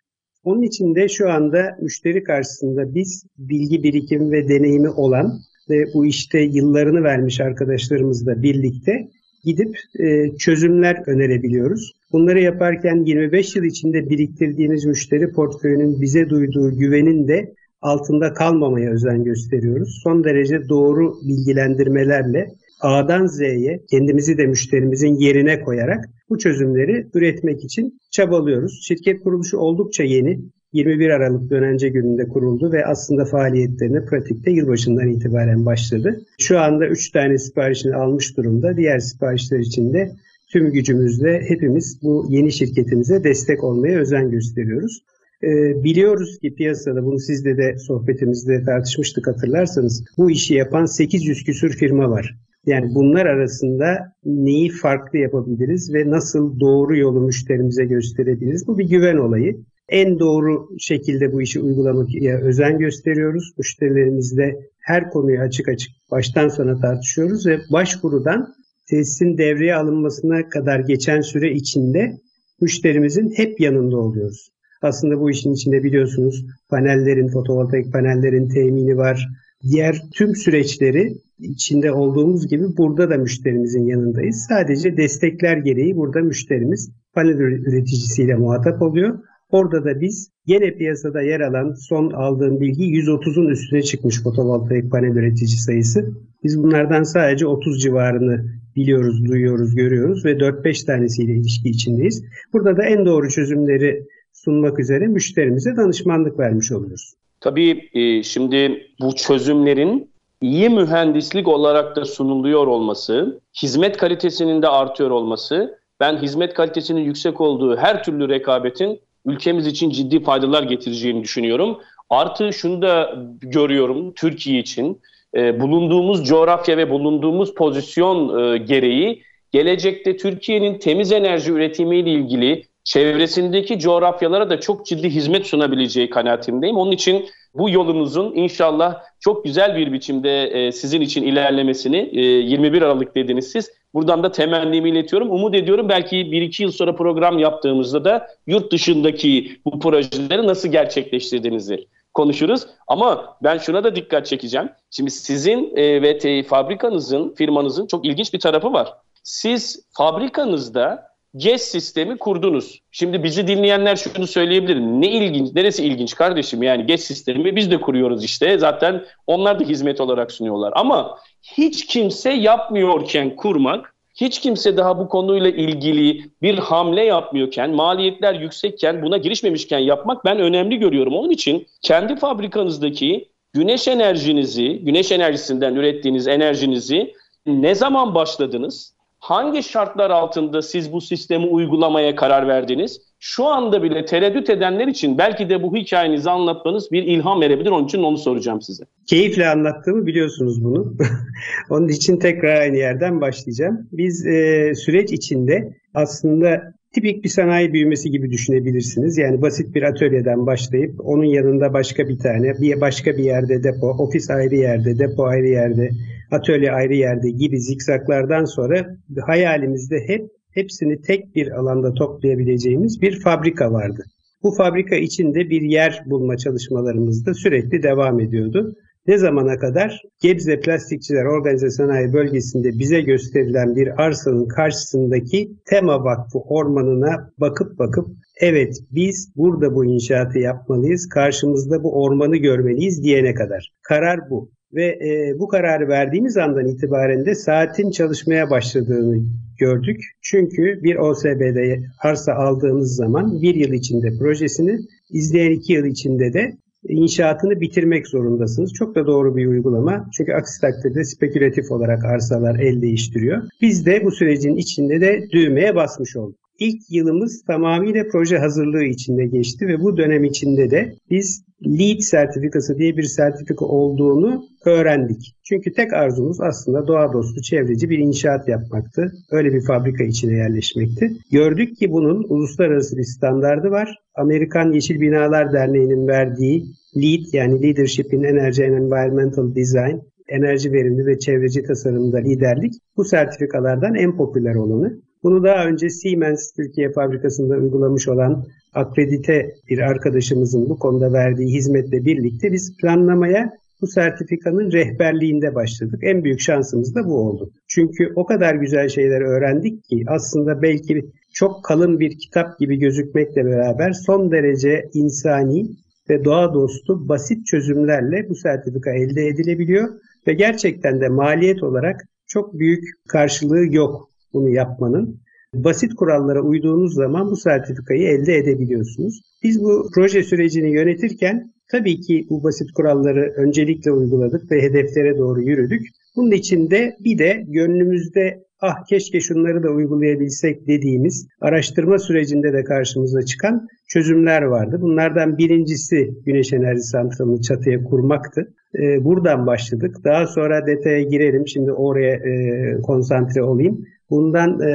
Onun için de şu anda müşteri karşısında biz bilgi birikimi ve deneyimi olan ve bu işte yıllarını vermiş arkadaşlarımızla birlikte gidip e, çözümler önerebiliyoruz. Bunları yaparken 25 yıl içinde biriktirdiğimiz müşteri portföyünün bize duyduğu güvenin de altında kalmamaya özen gösteriyoruz. Son derece doğru bilgilendirmelerle A'dan Z'ye kendimizi de müşterimizin yerine koyarak bu çözümleri üretmek için çabalıyoruz. Şirket kuruluşu oldukça yeni. 21 Aralık dönence gününde kuruldu ve aslında faaliyetlerine pratikte yılbaşından itibaren başladı. Şu anda 3 tane siparişini almış durumda. Diğer siparişler için de tüm gücümüzle hepimiz bu yeni şirketimize destek olmaya özen gösteriyoruz. Ee, biliyoruz ki piyasada bunu sizle de sohbetimizde tartışmıştık hatırlarsanız bu işi yapan 800 küsür firma var. Yani bunlar arasında neyi farklı yapabiliriz ve nasıl doğru yolu müşterimize gösterebiliriz? Bu bir güven olayı en doğru şekilde bu işi uygulamaya özen gösteriyoruz. Müşterilerimizle her konuyu açık açık baştan sona tartışıyoruz ve başvurudan tesisin devreye alınmasına kadar geçen süre içinde müşterimizin hep yanında oluyoruz. Aslında bu işin içinde biliyorsunuz panellerin, fotovoltaik panellerin temini var. Diğer tüm süreçleri içinde olduğumuz gibi burada da müşterimizin yanındayız. Sadece destekler gereği burada müşterimiz panel üreticisiyle muhatap oluyor. Orada da biz gene piyasada yer alan son aldığım bilgi 130'un üstüne çıkmış fotovoltaik panel üretici sayısı. Biz bunlardan sadece 30 civarını biliyoruz, duyuyoruz, görüyoruz ve 4-5 tanesiyle ilişki içindeyiz. Burada da en doğru çözümleri sunmak üzere müşterimize danışmanlık vermiş oluyoruz. Tabii e, şimdi bu çözümlerin iyi mühendislik olarak da sunuluyor olması, hizmet kalitesinin de artıyor olması, ben hizmet kalitesinin yüksek olduğu her türlü rekabetin ülkemiz için ciddi faydalar getireceğini düşünüyorum. Artı şunu da görüyorum Türkiye için e, bulunduğumuz coğrafya ve bulunduğumuz pozisyon e, gereği gelecekte Türkiye'nin temiz enerji üretimiyle ilgili çevresindeki coğrafyalara da çok ciddi hizmet sunabileceği kanaatindeyim. Onun için bu yolunuzun inşallah çok güzel bir biçimde e, sizin için ilerlemesini e, 21 Aralık dediniz siz Buradan da temennimi iletiyorum. Umut ediyorum belki 1-2 yıl sonra program yaptığımızda da yurt dışındaki bu projeleri nasıl gerçekleştirdiğinizi konuşuruz. Ama ben şuna da dikkat çekeceğim. Şimdi sizin e, ve fabrikanızın, firmanızın çok ilginç bir tarafı var. Siz fabrikanızda GES sistemi kurdunuz. Şimdi bizi dinleyenler şunu söyleyebilir. Ne ilginç, neresi ilginç kardeşim? Yani GES sistemi biz de kuruyoruz işte. Zaten onlar da hizmet olarak sunuyorlar. Ama hiç kimse yapmıyorken kurmak, hiç kimse daha bu konuyla ilgili bir hamle yapmıyorken, maliyetler yüksekken, buna girişmemişken yapmak ben önemli görüyorum. Onun için kendi fabrikanızdaki güneş enerjinizi, güneş enerjisinden ürettiğiniz enerjinizi ne zaman başladınız? Hangi şartlar altında siz bu sistemi uygulamaya karar verdiniz? Şu anda bile tereddüt edenler için belki de bu hikayenizi anlatmanız bir ilham verebilir. Onun için onu soracağım size. Keyifle anlattığımı biliyorsunuz bunu. [LAUGHS] Onun için tekrar aynı yerden başlayacağım. Biz e, süreç içinde aslında tipik bir sanayi büyümesi gibi düşünebilirsiniz. Yani basit bir atölyeden başlayıp onun yanında başka bir tane, bir başka bir yerde depo, ofis ayrı yerde, depo ayrı yerde, atölye ayrı yerde gibi zikzaklardan sonra hayalimizde hep hepsini tek bir alanda toplayabileceğimiz bir fabrika vardı. Bu fabrika içinde bir yer bulma çalışmalarımız da sürekli devam ediyordu. Ne zamana kadar? Gebze Plastikçiler Organize Sanayi Bölgesi'nde bize gösterilen bir arsanın karşısındaki Tema Vakfı ormanına bakıp bakıp evet biz burada bu inşaatı yapmalıyız, karşımızda bu ormanı görmeliyiz diyene kadar. Karar bu. Ve e, bu kararı verdiğimiz andan itibaren de saatin çalışmaya başladığını gördük. Çünkü bir OSB'de arsa aldığınız zaman bir yıl içinde projesini, izleyen iki yıl içinde de inşaatını bitirmek zorundasınız. Çok da doğru bir uygulama. Çünkü aksi takdirde spekülatif olarak arsalar el değiştiriyor. Biz de bu sürecin içinde de düğmeye basmış olduk. İlk yılımız tamamıyla proje hazırlığı içinde geçti ve bu dönem içinde de biz LEED sertifikası diye bir sertifika olduğunu öğrendik. Çünkü tek arzumuz aslında doğa dostu, çevreci bir inşaat yapmaktı. Öyle bir fabrika içine yerleşmekti. Gördük ki bunun uluslararası bir standardı var. Amerikan Yeşil Binalar Derneği'nin verdiği LEED yani Leadership in Energy and Environmental Design enerji verimli ve çevreci tasarımda liderlik bu sertifikalardan en popüler olanı. Bunu daha önce Siemens Türkiye fabrikasında uygulamış olan akredite bir arkadaşımızın bu konuda verdiği hizmetle birlikte biz planlamaya bu sertifikanın rehberliğinde başladık. En büyük şansımız da bu oldu. Çünkü o kadar güzel şeyler öğrendik ki aslında belki çok kalın bir kitap gibi gözükmekle beraber son derece insani ve doğa dostu basit çözümlerle bu sertifika elde edilebiliyor ve gerçekten de maliyet olarak çok büyük karşılığı yok bunu yapmanın. Basit kurallara uyduğunuz zaman bu sertifikayı elde edebiliyorsunuz. Biz bu proje sürecini yönetirken tabii ki bu basit kuralları öncelikle uyguladık ve hedeflere doğru yürüdük. Bunun için de bir de gönlümüzde ah keşke şunları da uygulayabilsek dediğimiz araştırma sürecinde de karşımıza çıkan çözümler vardı. Bunlardan birincisi güneş enerji santralını çatıya kurmaktı. Ee, buradan başladık. Daha sonra detaya girelim. Şimdi oraya e, konsantre olayım. Bundan e,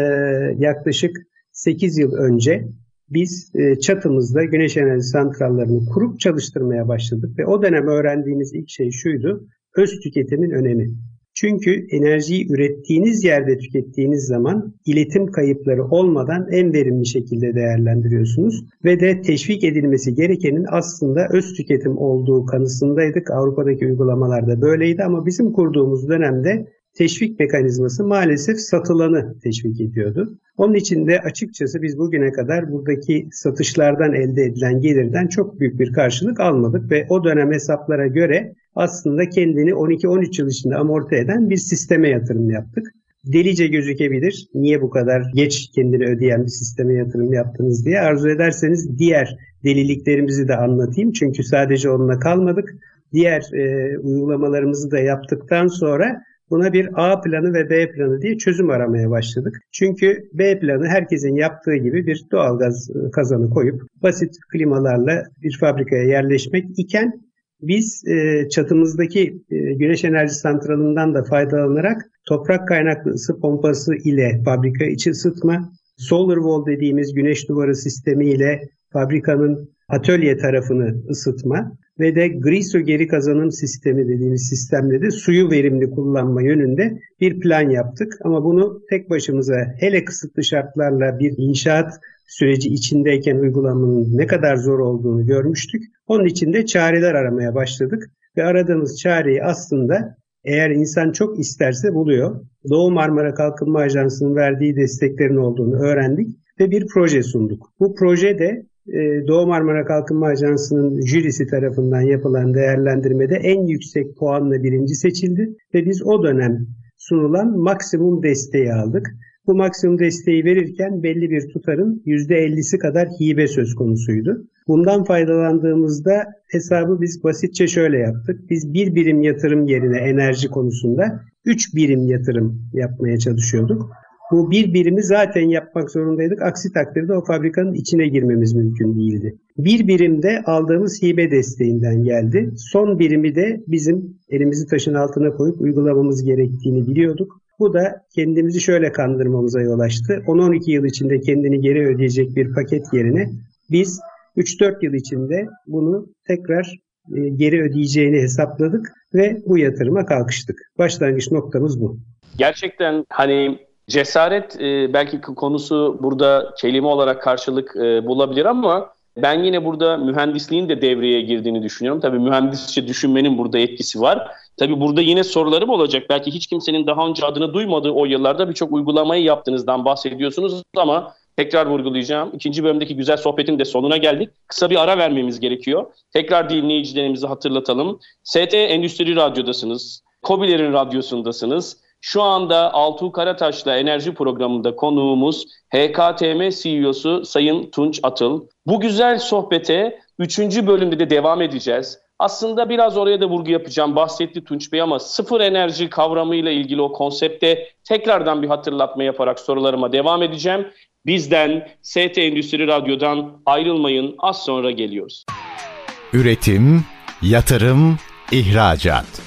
yaklaşık 8 yıl önce biz e, çatımızda güneş enerji santrallerini kurup çalıştırmaya başladık ve o dönem öğrendiğimiz ilk şey şuydu, öz tüketimin önemi. Çünkü enerjiyi ürettiğiniz yerde tükettiğiniz zaman iletim kayıpları olmadan en verimli şekilde değerlendiriyorsunuz ve de teşvik edilmesi gerekenin aslında öz tüketim olduğu kanısındaydık. Avrupa'daki uygulamalarda böyleydi ama bizim kurduğumuz dönemde teşvik mekanizması maalesef satılanı teşvik ediyordu. Onun için de açıkçası biz bugüne kadar buradaki satışlardan elde edilen gelirden çok büyük bir karşılık almadık ve o dönem hesaplara göre aslında kendini 12-13 yıl içinde amorti eden bir sisteme yatırım yaptık. Delice gözükebilir. Niye bu kadar geç kendini ödeyen bir sisteme yatırım yaptınız diye. Arzu ederseniz diğer deliliklerimizi de anlatayım. Çünkü sadece onunla kalmadık. Diğer e, uygulamalarımızı da yaptıktan sonra Buna bir A planı ve B planı diye çözüm aramaya başladık. Çünkü B planı herkesin yaptığı gibi bir doğalgaz e, kazanı koyup basit klimalarla bir fabrikaya yerleşmek iken biz e, çatımızdaki e, güneş enerji santralından da faydalanarak toprak kaynaklı ısı pompası ile fabrika içi ısıtma, solar wall dediğimiz güneş duvarı sistemi ile fabrikanın atölye tarafını ısıtma ve de Griso geri kazanım sistemi dediğimiz sistemle de suyu verimli kullanma yönünde bir plan yaptık. Ama bunu tek başımıza hele kısıtlı şartlarla bir inşaat süreci içindeyken uygulamanın ne kadar zor olduğunu görmüştük. Onun için de çareler aramaya başladık ve aradığımız çareyi aslında eğer insan çok isterse buluyor. Doğu Marmara Kalkınma Ajansı'nın verdiği desteklerin olduğunu öğrendik ve bir proje sunduk. Bu proje de Doğu Marmara Kalkınma Ajansı'nın jürisi tarafından yapılan değerlendirmede en yüksek puanla birinci seçildi ve biz o dönem sunulan maksimum desteği aldık. Bu maksimum desteği verirken belli bir tutarın %50'si kadar hibe söz konusuydu. Bundan faydalandığımızda hesabı biz basitçe şöyle yaptık. Biz bir birim yatırım yerine enerji konusunda 3 birim yatırım yapmaya çalışıyorduk. Bu bir birimi zaten yapmak zorundaydık. Aksi takdirde o fabrikanın içine girmemiz mümkün değildi. Bir birim de aldığımız hibe desteğinden geldi. Son birimi de bizim elimizi taşın altına koyup uygulamamız gerektiğini biliyorduk. Bu da kendimizi şöyle kandırmamıza yol açtı. 10-12 yıl içinde kendini geri ödeyecek bir paket yerine biz 3-4 yıl içinde bunu tekrar e, geri ödeyeceğini hesapladık ve bu yatırıma kalkıştık. Başlangıç noktamız bu. Gerçekten hani cesaret e, belki konusu burada kelime olarak karşılık e, bulabilir ama ben yine burada mühendisliğin de devreye girdiğini düşünüyorum. Tabii mühendisçe düşünmenin burada etkisi var. Tabii burada yine sorularım olacak. Belki hiç kimsenin daha önce adını duymadığı o yıllarda birçok uygulamayı yaptığınızdan bahsediyorsunuz ama tekrar vurgulayacağım. İkinci bölümdeki güzel sohbetin de sonuna geldik. Kısa bir ara vermemiz gerekiyor. Tekrar dinleyicilerimizi hatırlatalım. ST Endüstri Radyo'dasınız. Kobilerin Radyosu'ndasınız. Şu anda Altuğ Karataş'la enerji programında konuğumuz HKTM CEO'su Sayın Tunç Atıl. Bu güzel sohbete 3. bölümde de devam edeceğiz. Aslında biraz oraya da vurgu yapacağım. Bahsetti Tunç Bey ama sıfır enerji kavramıyla ilgili o konsepte tekrardan bir hatırlatma yaparak sorularıma devam edeceğim. Bizden ST Endüstri Radyo'dan ayrılmayın. Az sonra geliyoruz. Üretim, yatırım, ihracat.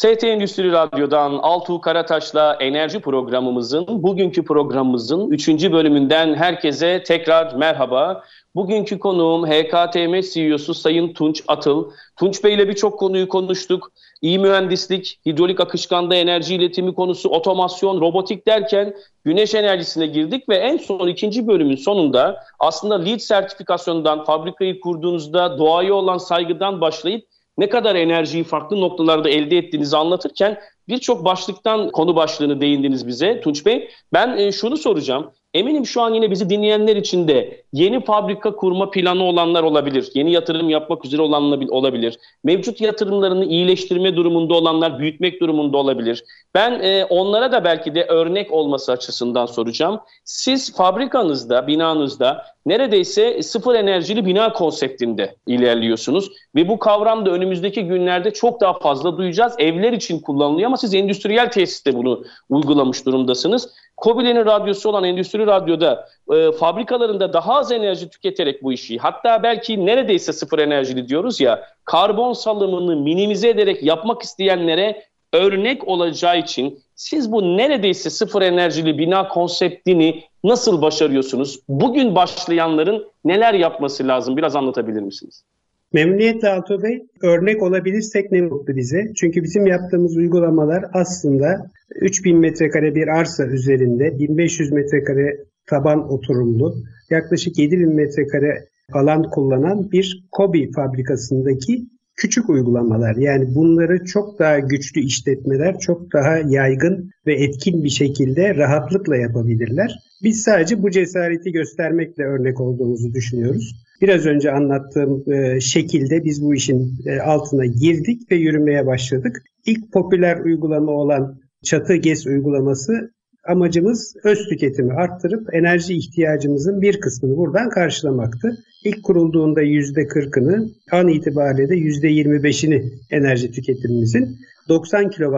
ST Endüstri Radyo'dan Altuğ Karataş'la enerji programımızın, bugünkü programımızın 3. bölümünden herkese tekrar merhaba. Bugünkü konuğum HKTM CEO'su Sayın Tunç Atıl. Tunç Bey ile birçok konuyu konuştuk. İyi mühendislik, hidrolik akışkanda enerji iletimi konusu, otomasyon, robotik derken güneş enerjisine girdik ve en son ikinci bölümün sonunda aslında LEED sertifikasyonundan fabrikayı kurduğunuzda doğaya olan saygıdan başlayıp ne kadar enerjiyi farklı noktalarda elde ettiğinizi anlatırken birçok başlıktan konu başlığını değindiniz bize Tunç Bey. Ben e, şunu soracağım. Eminim şu an yine bizi dinleyenler için de yeni fabrika kurma planı olanlar olabilir. Yeni yatırım yapmak üzere olanlar olabilir. Mevcut yatırımlarını iyileştirme durumunda olanlar büyütmek durumunda olabilir. Ben e, onlara da belki de örnek olması açısından soracağım. Siz fabrikanızda, binanızda neredeyse sıfır enerjili bina konseptinde ilerliyorsunuz. Ve bu kavram da önümüzdeki günlerde çok daha fazla duyacağız. Evler için kullanılıyor ama siz endüstriyel tesiste bunu uygulamış durumdasınız. Kobile'nin radyosu olan Endüstri Radyo'da e, fabrikalarında daha az enerji tüketerek bu işi hatta belki neredeyse sıfır enerjili diyoruz ya karbon salımını minimize ederek yapmak isteyenlere örnek olacağı için siz bu neredeyse sıfır enerjili bina konseptini nasıl başarıyorsunuz? Bugün başlayanların neler yapması lazım? Biraz anlatabilir misiniz? Memnuniyetle Altuğ Bey. Örnek olabilirsek ne mutlu bize. Çünkü bizim yaptığımız uygulamalar aslında 3000 metrekare bir arsa üzerinde 1500 metrekare taban oturumlu, yaklaşık 7000 metrekare alan kullanan bir kobi fabrikasındaki küçük uygulamalar. Yani bunları çok daha güçlü işletmeler çok daha yaygın ve etkin bir şekilde rahatlıkla yapabilirler. Biz sadece bu cesareti göstermekle örnek olduğumuzu düşünüyoruz. Biraz önce anlattığım e, şekilde biz bu işin e, altına girdik ve yürümeye başladık. İlk popüler uygulama olan çatı GES uygulaması amacımız öz tüketimi arttırıp enerji ihtiyacımızın bir kısmını buradan karşılamaktı. İlk kurulduğunda %40'ını, an itibariyle de %25'ini enerji tüketimimizin 90 kW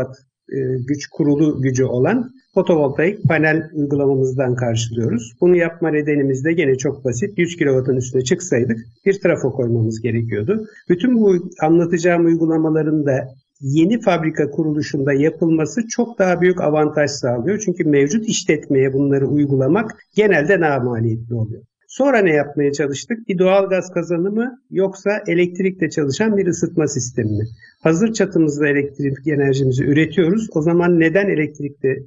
e, güç kurulu gücü olan fotovoltaik panel uygulamamızdan karşılıyoruz. Bunu yapma nedenimiz de gene çok basit. 100 kW'ın üstüne çıksaydık bir trafo koymamız gerekiyordu. Bütün bu anlatacağım uygulamaların da yeni fabrika kuruluşunda yapılması çok daha büyük avantaj sağlıyor. Çünkü mevcut işletmeye bunları uygulamak genelde daha maliyetli oluyor. Sonra ne yapmaya çalıştık? Bir doğal gaz kazanımı yoksa elektrikle çalışan bir ısıtma sistemi mi? Hazır çatımızda elektrik enerjimizi üretiyoruz. O zaman neden elektrikle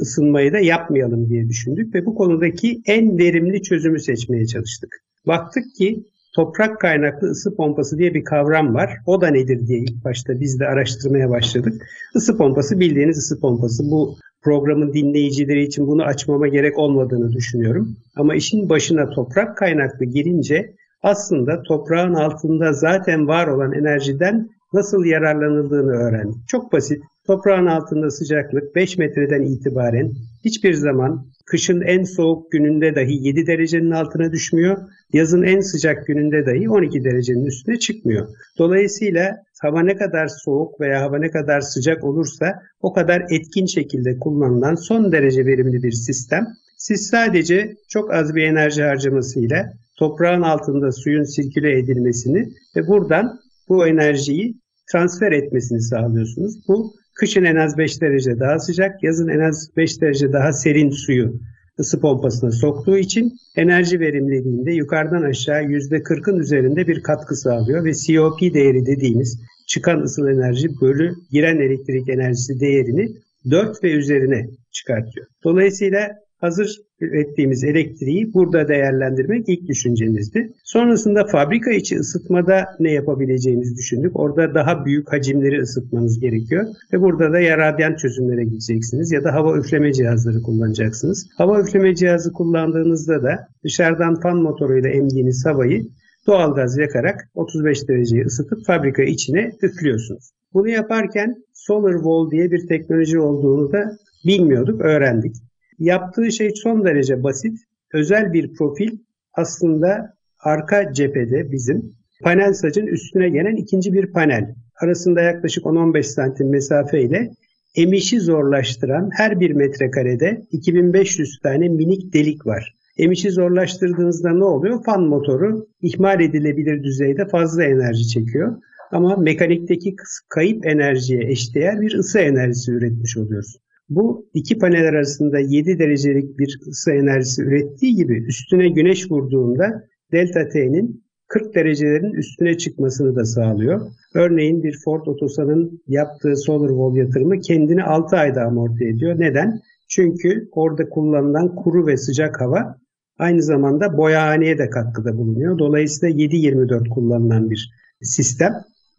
ısınmayı da yapmayalım diye düşündük ve bu konudaki en verimli çözümü seçmeye çalıştık. Baktık ki toprak kaynaklı ısı pompası diye bir kavram var. O da nedir diye ilk başta biz de araştırmaya başladık. Isı pompası bildiğiniz ısı pompası. Bu programın dinleyicileri için bunu açmama gerek olmadığını düşünüyorum. Ama işin başına toprak kaynaklı girince aslında toprağın altında zaten var olan enerjiden nasıl yararlanıldığını öğrendik. Çok basit. Toprağın altında sıcaklık 5 metreden itibaren hiçbir zaman kışın en soğuk gününde dahi 7 derecenin altına düşmüyor. Yazın en sıcak gününde dahi 12 derecenin üstüne çıkmıyor. Dolayısıyla hava ne kadar soğuk veya hava ne kadar sıcak olursa o kadar etkin şekilde kullanılan son derece verimli bir sistem. Siz sadece çok az bir enerji harcamasıyla toprağın altında suyun sirküle edilmesini ve buradan bu enerjiyi transfer etmesini sağlıyorsunuz. Bu kışın en az 5 derece daha sıcak, yazın en az 5 derece daha serin suyu ısı pompasına soktuğu için enerji verimliliğinde yukarıdan aşağı %40'ın üzerinde bir katkı sağlıyor ve COP değeri dediğimiz çıkan ısıl enerji bölü giren elektrik enerjisi değerini 4 ve üzerine çıkartıyor. Dolayısıyla hazır ürettiğimiz elektriği burada değerlendirmek ilk düşüncemizdi. Sonrasında fabrika içi ısıtmada ne yapabileceğimizi düşündük. Orada daha büyük hacimleri ısıtmanız gerekiyor. Ve burada da ya radyant çözümlere gideceksiniz ya da hava üfleme cihazları kullanacaksınız. Hava üfleme cihazı kullandığınızda da dışarıdan fan motoruyla emdiğiniz havayı doğalgaz yakarak 35 dereceyi ısıtıp fabrika içine üflüyorsunuz. Bunu yaparken Solar Wall diye bir teknoloji olduğunu da bilmiyorduk, öğrendik. Yaptığı şey son derece basit. Özel bir profil aslında arka cephede bizim panel sacın üstüne gelen ikinci bir panel. Arasında yaklaşık 10-15 santim mesafe ile emişi zorlaştıran her bir metrekarede 2500 tane minik delik var. Emişi zorlaştırdığınızda ne oluyor? Fan motoru ihmal edilebilir düzeyde fazla enerji çekiyor. Ama mekanikteki kayıp enerjiye eşdeğer bir ısı enerjisi üretmiş oluyoruz. Bu iki panel arasında 7 derecelik bir ısı enerjisi ürettiği gibi üstüne güneş vurduğunda delta T'nin 40 derecelerin üstüne çıkmasını da sağlıyor. Örneğin bir Ford Otosan'ın yaptığı solar wall yatırımı kendini 6 ayda amorti ediyor. Neden? Çünkü orada kullanılan kuru ve sıcak hava aynı zamanda boyahaneye de katkıda bulunuyor. Dolayısıyla 7-24 kullanılan bir sistem.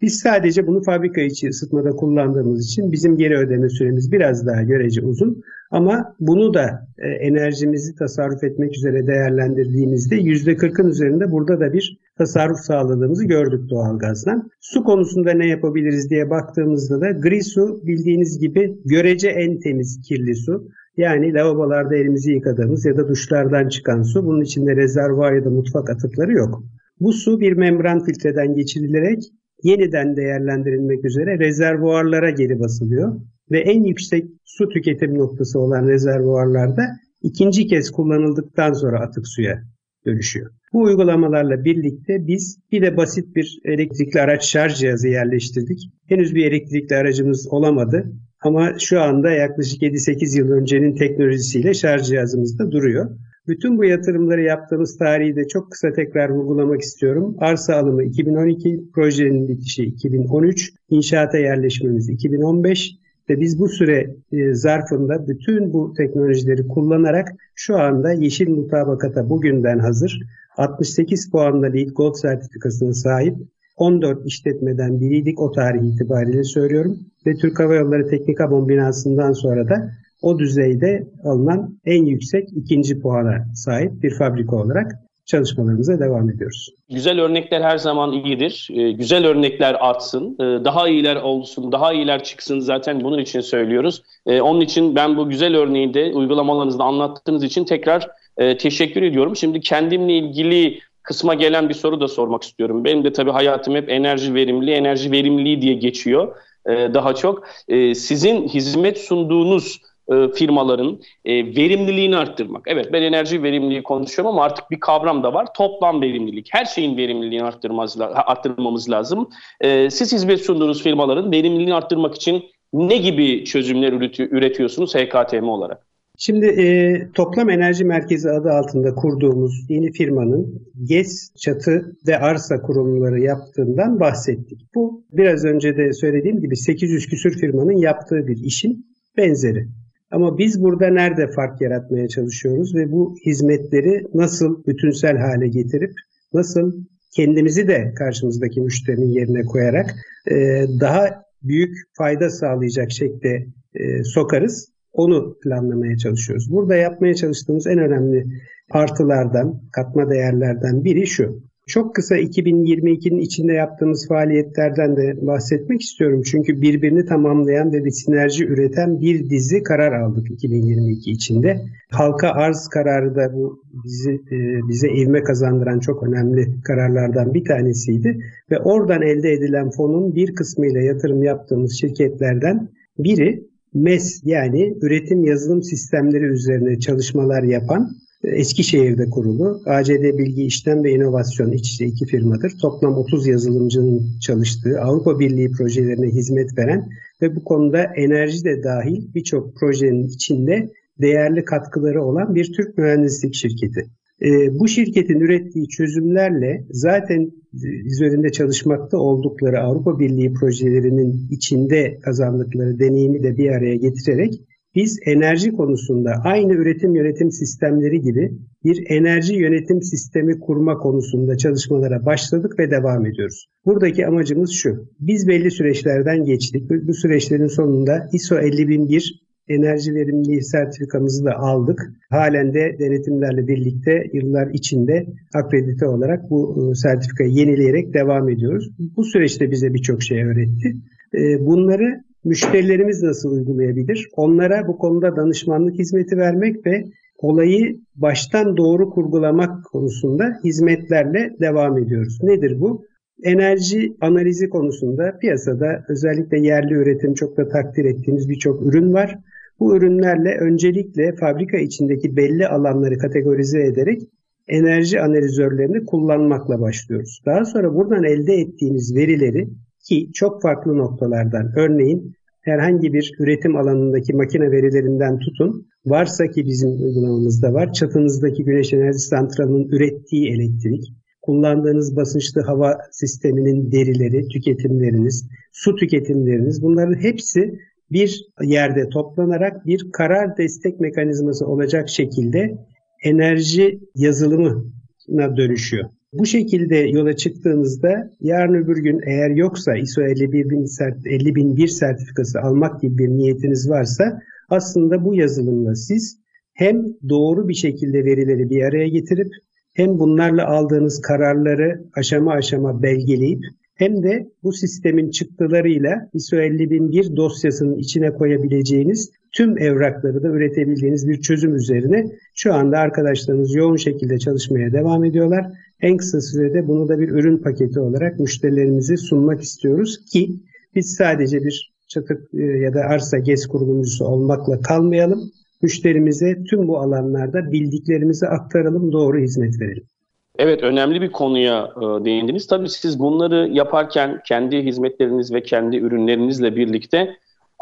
Biz sadece bunu fabrika içi ısıtmada kullandığımız için bizim geri ödeme süremiz biraz daha görece uzun. Ama bunu da e, enerjimizi tasarruf etmek üzere değerlendirdiğimizde %40'ın üzerinde burada da bir tasarruf sağladığımızı gördük doğalgazdan. Su konusunda ne yapabiliriz diye baktığımızda da gri su bildiğiniz gibi görece en temiz kirli su. Yani lavabolarda elimizi yıkadığımız ya da duşlardan çıkan su. Bunun içinde rezervuar ya da mutfak atıkları yok. Bu su bir membran filtreden geçirilerek yeniden değerlendirilmek üzere rezervuarlara geri basılıyor ve en yüksek su tüketim noktası olan rezervuarlarda ikinci kez kullanıldıktan sonra atık suya dönüşüyor. Bu uygulamalarla birlikte biz bir de basit bir elektrikli araç şarj cihazı yerleştirdik. Henüz bir elektrikli aracımız olamadı ama şu anda yaklaşık 7-8 yıl öncenin teknolojisiyle şarj cihazımız da duruyor. Bütün bu yatırımları yaptığımız tarihi de çok kısa tekrar vurgulamak istiyorum. Arsa alımı 2012, projenin bitişi 2013, inşaata yerleşmemiz 2015 ve biz bu süre e, zarfında bütün bu teknolojileri kullanarak şu anda yeşil mutabakata bugünden hazır 68 puanla Lead Gold sertifikasına sahip 14 işletmeden biriydik o tarih itibariyle söylüyorum. Ve Türk Hava Yolları Teknik Abon binasından sonra da o düzeyde alınan en yüksek ikinci puana sahip bir fabrika olarak çalışmalarımıza devam ediyoruz. Güzel örnekler her zaman iyidir. Ee, güzel örnekler artsın, ee, daha iyiler olsun, daha iyiler çıksın zaten bunun için söylüyoruz. Ee, onun için ben bu güzel örneği de uygulamalarınızda anlattığınız için tekrar e, teşekkür ediyorum. Şimdi kendimle ilgili kısma gelen bir soru da sormak istiyorum. Benim de tabii hayatım hep enerji verimli, enerji verimliliği diye geçiyor daha çok. Sizin hizmet sunduğunuz e, firmaların e, verimliliğini arttırmak. Evet ben enerji verimliliği konuşuyorum ama artık bir kavram da var. Toplam verimlilik. Her şeyin verimliliğini arttırmamız lazım. E, siz hizmet sunduğunuz firmaların verimliliğini arttırmak için ne gibi çözümler üretiyorsunuz HKTM olarak? Şimdi e, Toplam Enerji Merkezi adı altında kurduğumuz yeni firmanın GES, çatı ve arsa kurumları yaptığından bahsettik. Bu biraz önce de söylediğim gibi 800 küsür firmanın yaptığı bir işin benzeri. Ama biz burada nerede fark yaratmaya çalışıyoruz ve bu hizmetleri nasıl bütünsel hale getirip nasıl kendimizi de karşımızdaki müşterinin yerine koyarak e, daha büyük fayda sağlayacak şekilde e, sokarız. Onu planlamaya çalışıyoruz. Burada yapmaya çalıştığımız en önemli artılardan, katma değerlerden biri şu. Çok kısa 2022'nin içinde yaptığımız faaliyetlerden de bahsetmek istiyorum. Çünkü birbirini tamamlayan ve bir sinerji üreten bir dizi karar aldık 2022 içinde. Halka arz kararı da bu bizi e, bize ivme kazandıran çok önemli kararlardan bir tanesiydi ve oradan elde edilen fonun bir kısmıyla yatırım yaptığımız şirketlerden biri MES yani üretim yazılım sistemleri üzerine çalışmalar yapan Eskişehir'de kurulu. ACD Bilgi İşlem ve İnovasyon iç içe iki firmadır. Toplam 30 yazılımcının çalıştığı Avrupa Birliği projelerine hizmet veren ve bu konuda enerji de dahil birçok projenin içinde değerli katkıları olan bir Türk mühendislik şirketi. E, bu şirketin ürettiği çözümlerle zaten üzerinde çalışmakta oldukları Avrupa Birliği projelerinin içinde kazandıkları deneyimi de bir araya getirerek biz enerji konusunda aynı üretim yönetim sistemleri gibi bir enerji yönetim sistemi kurma konusunda çalışmalara başladık ve devam ediyoruz. Buradaki amacımız şu. Biz belli süreçlerden geçtik. Bu süreçlerin sonunda ISO 50001 enerji verimliliği sertifikamızı da aldık. Halen de denetimlerle birlikte yıllar içinde akredite olarak bu e, sertifikayı yenileyerek devam ediyoruz. Bu süreçte bize birçok şey öğretti. E, bunları müşterilerimiz nasıl uygulayabilir? Onlara bu konuda danışmanlık hizmeti vermek ve olayı baştan doğru kurgulamak konusunda hizmetlerle devam ediyoruz. Nedir bu? Enerji analizi konusunda piyasada özellikle yerli üretim çok da takdir ettiğimiz birçok ürün var. Bu ürünlerle öncelikle fabrika içindeki belli alanları kategorize ederek enerji analizörlerini kullanmakla başlıyoruz. Daha sonra buradan elde ettiğimiz verileri ki çok farklı noktalardan örneğin herhangi bir üretim alanındaki makine verilerinden tutun varsa ki bizim uygulamamızda var çatınızdaki güneş enerji santralının ürettiği elektrik kullandığınız basınçlı hava sisteminin derileri, tüketimleriniz, su tüketimleriniz bunların hepsi bir yerde toplanarak bir karar destek mekanizması olacak şekilde enerji yazılımına dönüşüyor. Bu şekilde yola çıktığınızda yarın öbür gün eğer yoksa ISO 50001 sertifikası almak gibi bir niyetiniz varsa aslında bu yazılımla siz hem doğru bir şekilde verileri bir araya getirip hem bunlarla aldığınız kararları aşama aşama belgeleyip hem de bu sistemin çıktılarıyla ISO 50001 dosyasının içine koyabileceğiniz tüm evrakları da üretebildiğiniz bir çözüm üzerine şu anda arkadaşlarımız yoğun şekilde çalışmaya devam ediyorlar. En kısa sürede bunu da bir ürün paketi olarak müşterilerimize sunmak istiyoruz ki biz sadece bir çatı e, ya da arsa GES kurulumcusu olmakla kalmayalım. Müşterimize tüm bu alanlarda bildiklerimizi aktaralım, doğru hizmet verelim. Evet önemli bir konuya e, değindiniz. Tabii siz bunları yaparken kendi hizmetleriniz ve kendi ürünlerinizle birlikte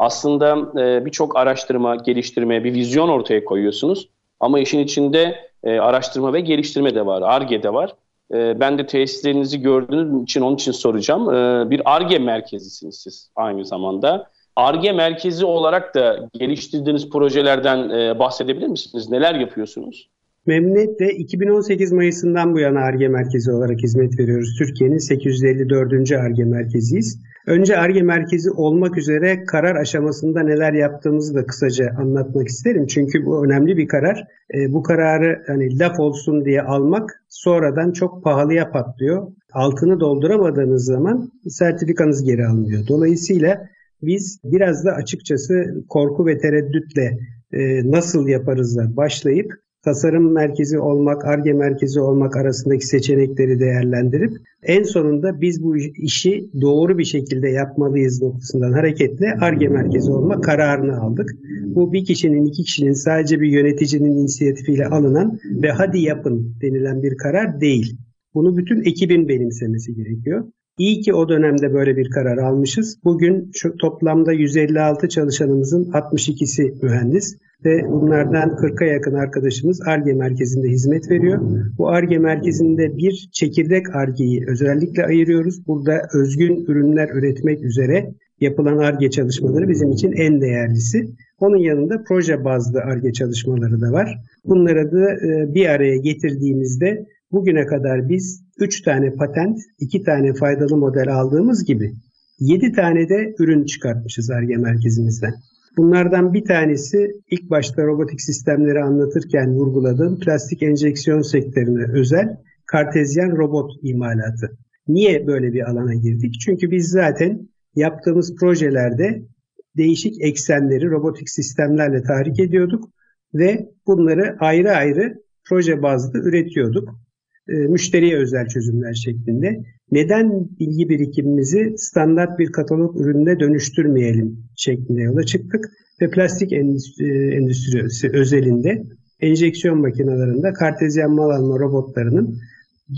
aslında e, birçok araştırma, geliştirme, bir vizyon ortaya koyuyorsunuz. Ama işin içinde e, araştırma ve geliştirme de var, ARGE de var. E, ben de tesislerinizi gördüğünüz için onun için soracağım. E, bir ARGE merkezisiniz siz aynı zamanda. ARGE merkezi olarak da geliştirdiğiniz projelerden e, bahsedebilir misiniz? Neler yapıyorsunuz? Memnuniyetle 2018 Mayıs'ından bu yana ARGE merkezi olarak hizmet veriyoruz. Türkiye'nin 854. ARGE merkeziyiz. Önce ARGE merkezi olmak üzere karar aşamasında neler yaptığımızı da kısaca anlatmak isterim. Çünkü bu önemli bir karar. E, bu kararı hani laf olsun diye almak sonradan çok pahalıya patlıyor. Altını dolduramadığınız zaman sertifikanız geri alınıyor. Dolayısıyla biz biraz da açıkçası korku ve tereddütle e, nasıl yaparızla başlayıp tasarım merkezi olmak, ARGE merkezi olmak arasındaki seçenekleri değerlendirip en sonunda biz bu işi doğru bir şekilde yapmalıyız noktasından hareketle ARGE merkezi olma kararını aldık. Bu bir kişinin, iki kişinin sadece bir yöneticinin inisiyatifiyle alınan ve hadi yapın denilen bir karar değil. Bunu bütün ekibin benimsemesi gerekiyor. İyi ki o dönemde böyle bir karar almışız. Bugün şu toplamda 156 çalışanımızın 62'si mühendis ve bunlardan 40'a yakın arkadaşımız ARGE merkezinde hizmet veriyor. Bu ARGE merkezinde bir çekirdek ARGE'yi özellikle ayırıyoruz. Burada özgün ürünler üretmek üzere yapılan ARGE çalışmaları bizim için en değerlisi. Onun yanında proje bazlı ARGE çalışmaları da var. Bunları da e, bir araya getirdiğimizde bugüne kadar biz 3 tane patent, 2 tane faydalı model aldığımız gibi 7 tane de ürün çıkartmışız ARGE merkezimizden. Bunlardan bir tanesi ilk başta robotik sistemleri anlatırken vurguladığım plastik enjeksiyon sektörüne özel kartezyen robot imalatı. Niye böyle bir alana girdik? Çünkü biz zaten yaptığımız projelerde değişik eksenleri robotik sistemlerle tahrik ediyorduk ve bunları ayrı ayrı proje bazlı üretiyorduk. E, müşteriye özel çözümler şeklinde. Neden bilgi birikimimizi standart bir katalog ürününe dönüştürmeyelim şeklinde yola çıktık ve plastik endüstrisi özelinde enjeksiyon makinelerinde kartezyen mal alma robotlarının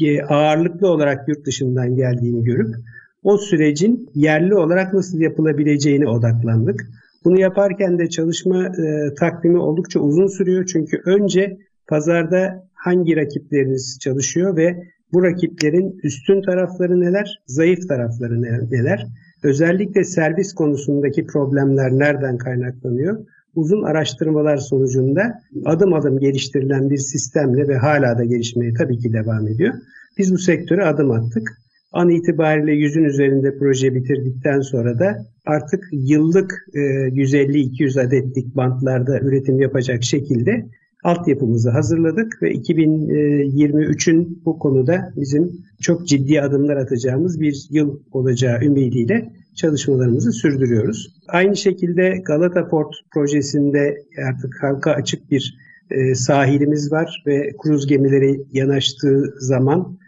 e, ağırlıklı olarak yurt dışından geldiğini görüp o sürecin yerli olarak nasıl yapılabileceğine odaklandık. Bunu yaparken de çalışma e, takvimi oldukça uzun sürüyor çünkü önce pazarda hangi rakipleriniz çalışıyor ve bu rakiplerin üstün tarafları neler, zayıf tarafları neler? Özellikle servis konusundaki problemler nereden kaynaklanıyor? uzun araştırmalar sonucunda adım adım geliştirilen bir sistemle ve hala da gelişmeye tabii ki devam ediyor. Biz bu sektöre adım attık. An itibariyle yüzün üzerinde proje bitirdikten sonra da artık yıllık 150-200 e, adetlik bantlarda üretim yapacak şekilde altyapımızı hazırladık ve 2023'ün bu konuda bizim çok ciddi adımlar atacağımız bir yıl olacağı ümidiyle çalışmalarımızı sürdürüyoruz. Aynı şekilde Galata Port projesinde artık halka açık bir e, sahilimiz var ve kruz gemileri yanaştığı zaman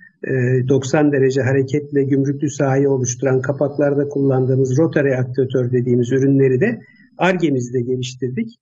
90 e, derece hareketle gümrüklü sahayı oluşturan kapaklarda kullandığımız rotary aktivatör dediğimiz ürünleri de ARGE'mizde geliştirdik.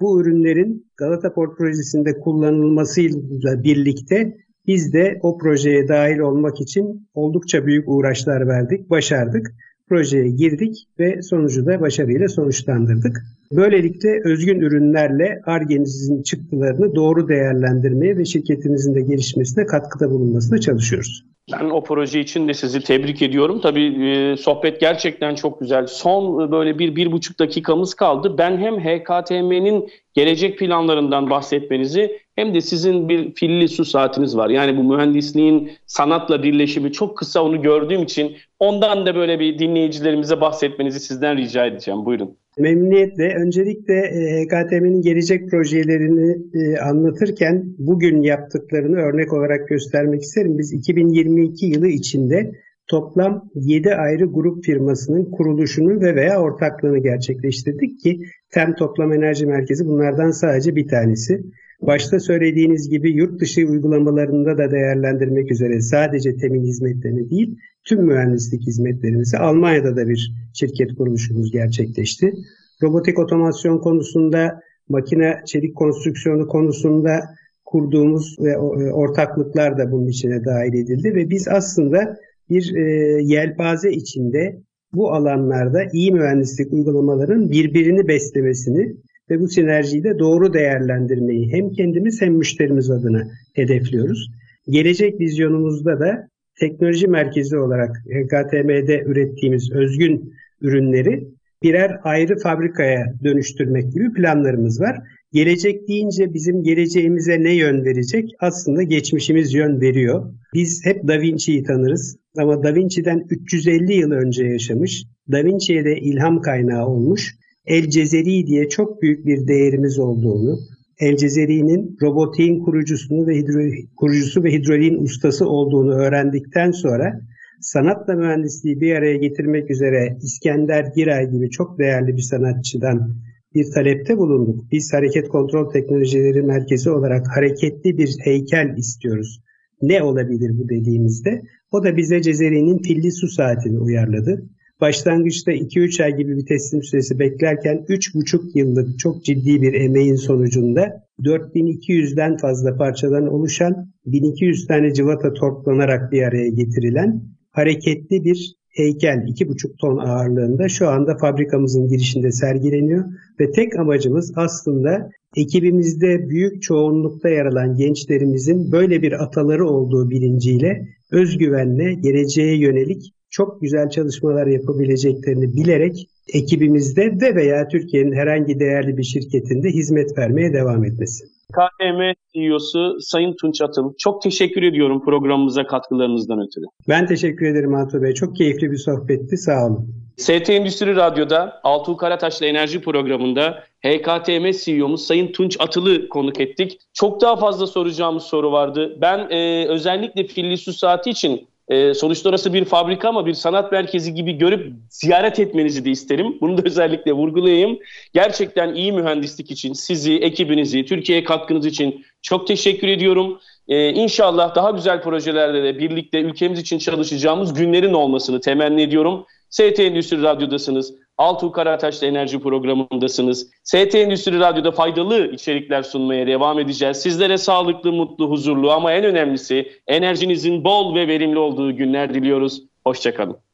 Bu ürünlerin Galata Port projesinde kullanılmasıyla birlikte biz de o projeye dahil olmak için oldukça büyük uğraşlar verdik, başardık projeye girdik ve sonucu da başarıyla sonuçlandırdık. Böylelikle özgün ürünlerle ARGE'nizin çıktılarını doğru değerlendirmeye ve şirketimizin de gelişmesine katkıda bulunmasına çalışıyoruz. Ben o proje için de sizi tebrik ediyorum. Tabii e, sohbet gerçekten çok güzel. Son e, böyle bir, bir buçuk dakikamız kaldı. Ben hem HKTM'nin gelecek planlarından bahsetmenizi hem de sizin bir filli su saatiniz var. Yani bu mühendisliğin sanatla birleşimi çok kısa onu gördüğüm için ondan da böyle bir dinleyicilerimize bahsetmenizi sizden rica edeceğim. Buyurun. Memnuniyetle. Öncelikle e, HKTM'nin gelecek projelerini e, anlatırken bugün yaptıklarını örnek olarak göstermek isterim. Biz 2022 yılı içinde toplam 7 ayrı grup firmasının kuruluşunu ve veya ortaklığını gerçekleştirdik ki TEM Toplam Enerji Merkezi bunlardan sadece bir tanesi. Başta söylediğiniz gibi yurt dışı uygulamalarında da değerlendirmek üzere sadece temin hizmetlerini değil, tüm mühendislik hizmetlerimizi Almanya'da da bir şirket kuruluşumuz gerçekleşti. Robotik otomasyon konusunda, makine çelik konstrüksiyonu konusunda kurduğumuz ve e, ortaklıklar da bunun içine dahil edildi ve biz aslında bir e, yelpaze içinde bu alanlarda iyi mühendislik uygulamaların birbirini beslemesini ve bu sinerjiyi de doğru değerlendirmeyi hem kendimiz hem müşterimiz adına hedefliyoruz. Gelecek vizyonumuzda da teknoloji merkezi olarak HKTM'de ürettiğimiz özgün ürünleri birer ayrı fabrikaya dönüştürmek gibi planlarımız var. Gelecek deyince bizim geleceğimize ne yön verecek? Aslında geçmişimiz yön veriyor. Biz hep Da Vinci'yi tanırız ama Da Vinci'den 350 yıl önce yaşamış, Da Vinci'ye de ilham kaynağı olmuş El Cezeri diye çok büyük bir değerimiz olduğunu, El Cezeri'nin robotiğin kurucusunu ve hidro, kurucusu ve hidroliğin ustası olduğunu öğrendikten sonra sanatla mühendisliği bir araya getirmek üzere İskender Giray gibi çok değerli bir sanatçıdan bir talepte bulunduk. Biz hareket kontrol teknolojileri merkezi olarak hareketli bir heykel istiyoruz. Ne olabilir bu dediğimizde? O da bize Cezeri'nin pilli su saatini uyarladı. Başlangıçta 2-3 ay gibi bir teslim süresi beklerken 3,5 yıllık çok ciddi bir emeğin sonucunda 4200'den fazla parçadan oluşan 1200 tane cıvata torplanarak bir araya getirilen hareketli bir heykel 2,5 ton ağırlığında şu anda fabrikamızın girişinde sergileniyor ve tek amacımız aslında ekibimizde büyük çoğunlukta yer alan gençlerimizin böyle bir ataları olduğu bilinciyle özgüvenle geleceğe yönelik çok güzel çalışmalar yapabileceklerini bilerek ekibimizde ve veya Türkiye'nin herhangi değerli bir şirketinde hizmet vermeye devam etmesi. KTM CEO'su Sayın Tunç Atıl. Çok teşekkür ediyorum programımıza katkılarınızdan ötürü. Ben teşekkür ederim Atıl Bey. Çok keyifli bir sohbetti. Sağ olun. ST Endüstri Radyo'da Altuğ Karataş'la Enerji programında HKTM CEO'muz Sayın Tunç Atıl'ı konuk ettik. Çok daha fazla soracağımız soru vardı. Ben e, özellikle Filli Su Saati için e, sonuçta orası bir fabrika ama bir sanat merkezi gibi görüp ziyaret etmenizi de isterim. Bunu da özellikle vurgulayayım. Gerçekten iyi mühendislik için sizi, ekibinizi, Türkiye'ye katkınız için çok teşekkür ediyorum. Ee, inşallah daha güzel projelerle de birlikte ülkemiz için çalışacağımız günlerin olmasını temenni ediyorum. ST Endüstri Radyo'dasınız. Altuğ Karataş'ta enerji programındasınız. ST Endüstri Radyo'da faydalı içerikler sunmaya devam edeceğiz. Sizlere sağlıklı, mutlu, huzurlu ama en önemlisi enerjinizin bol ve verimli olduğu günler diliyoruz. Hoşçakalın.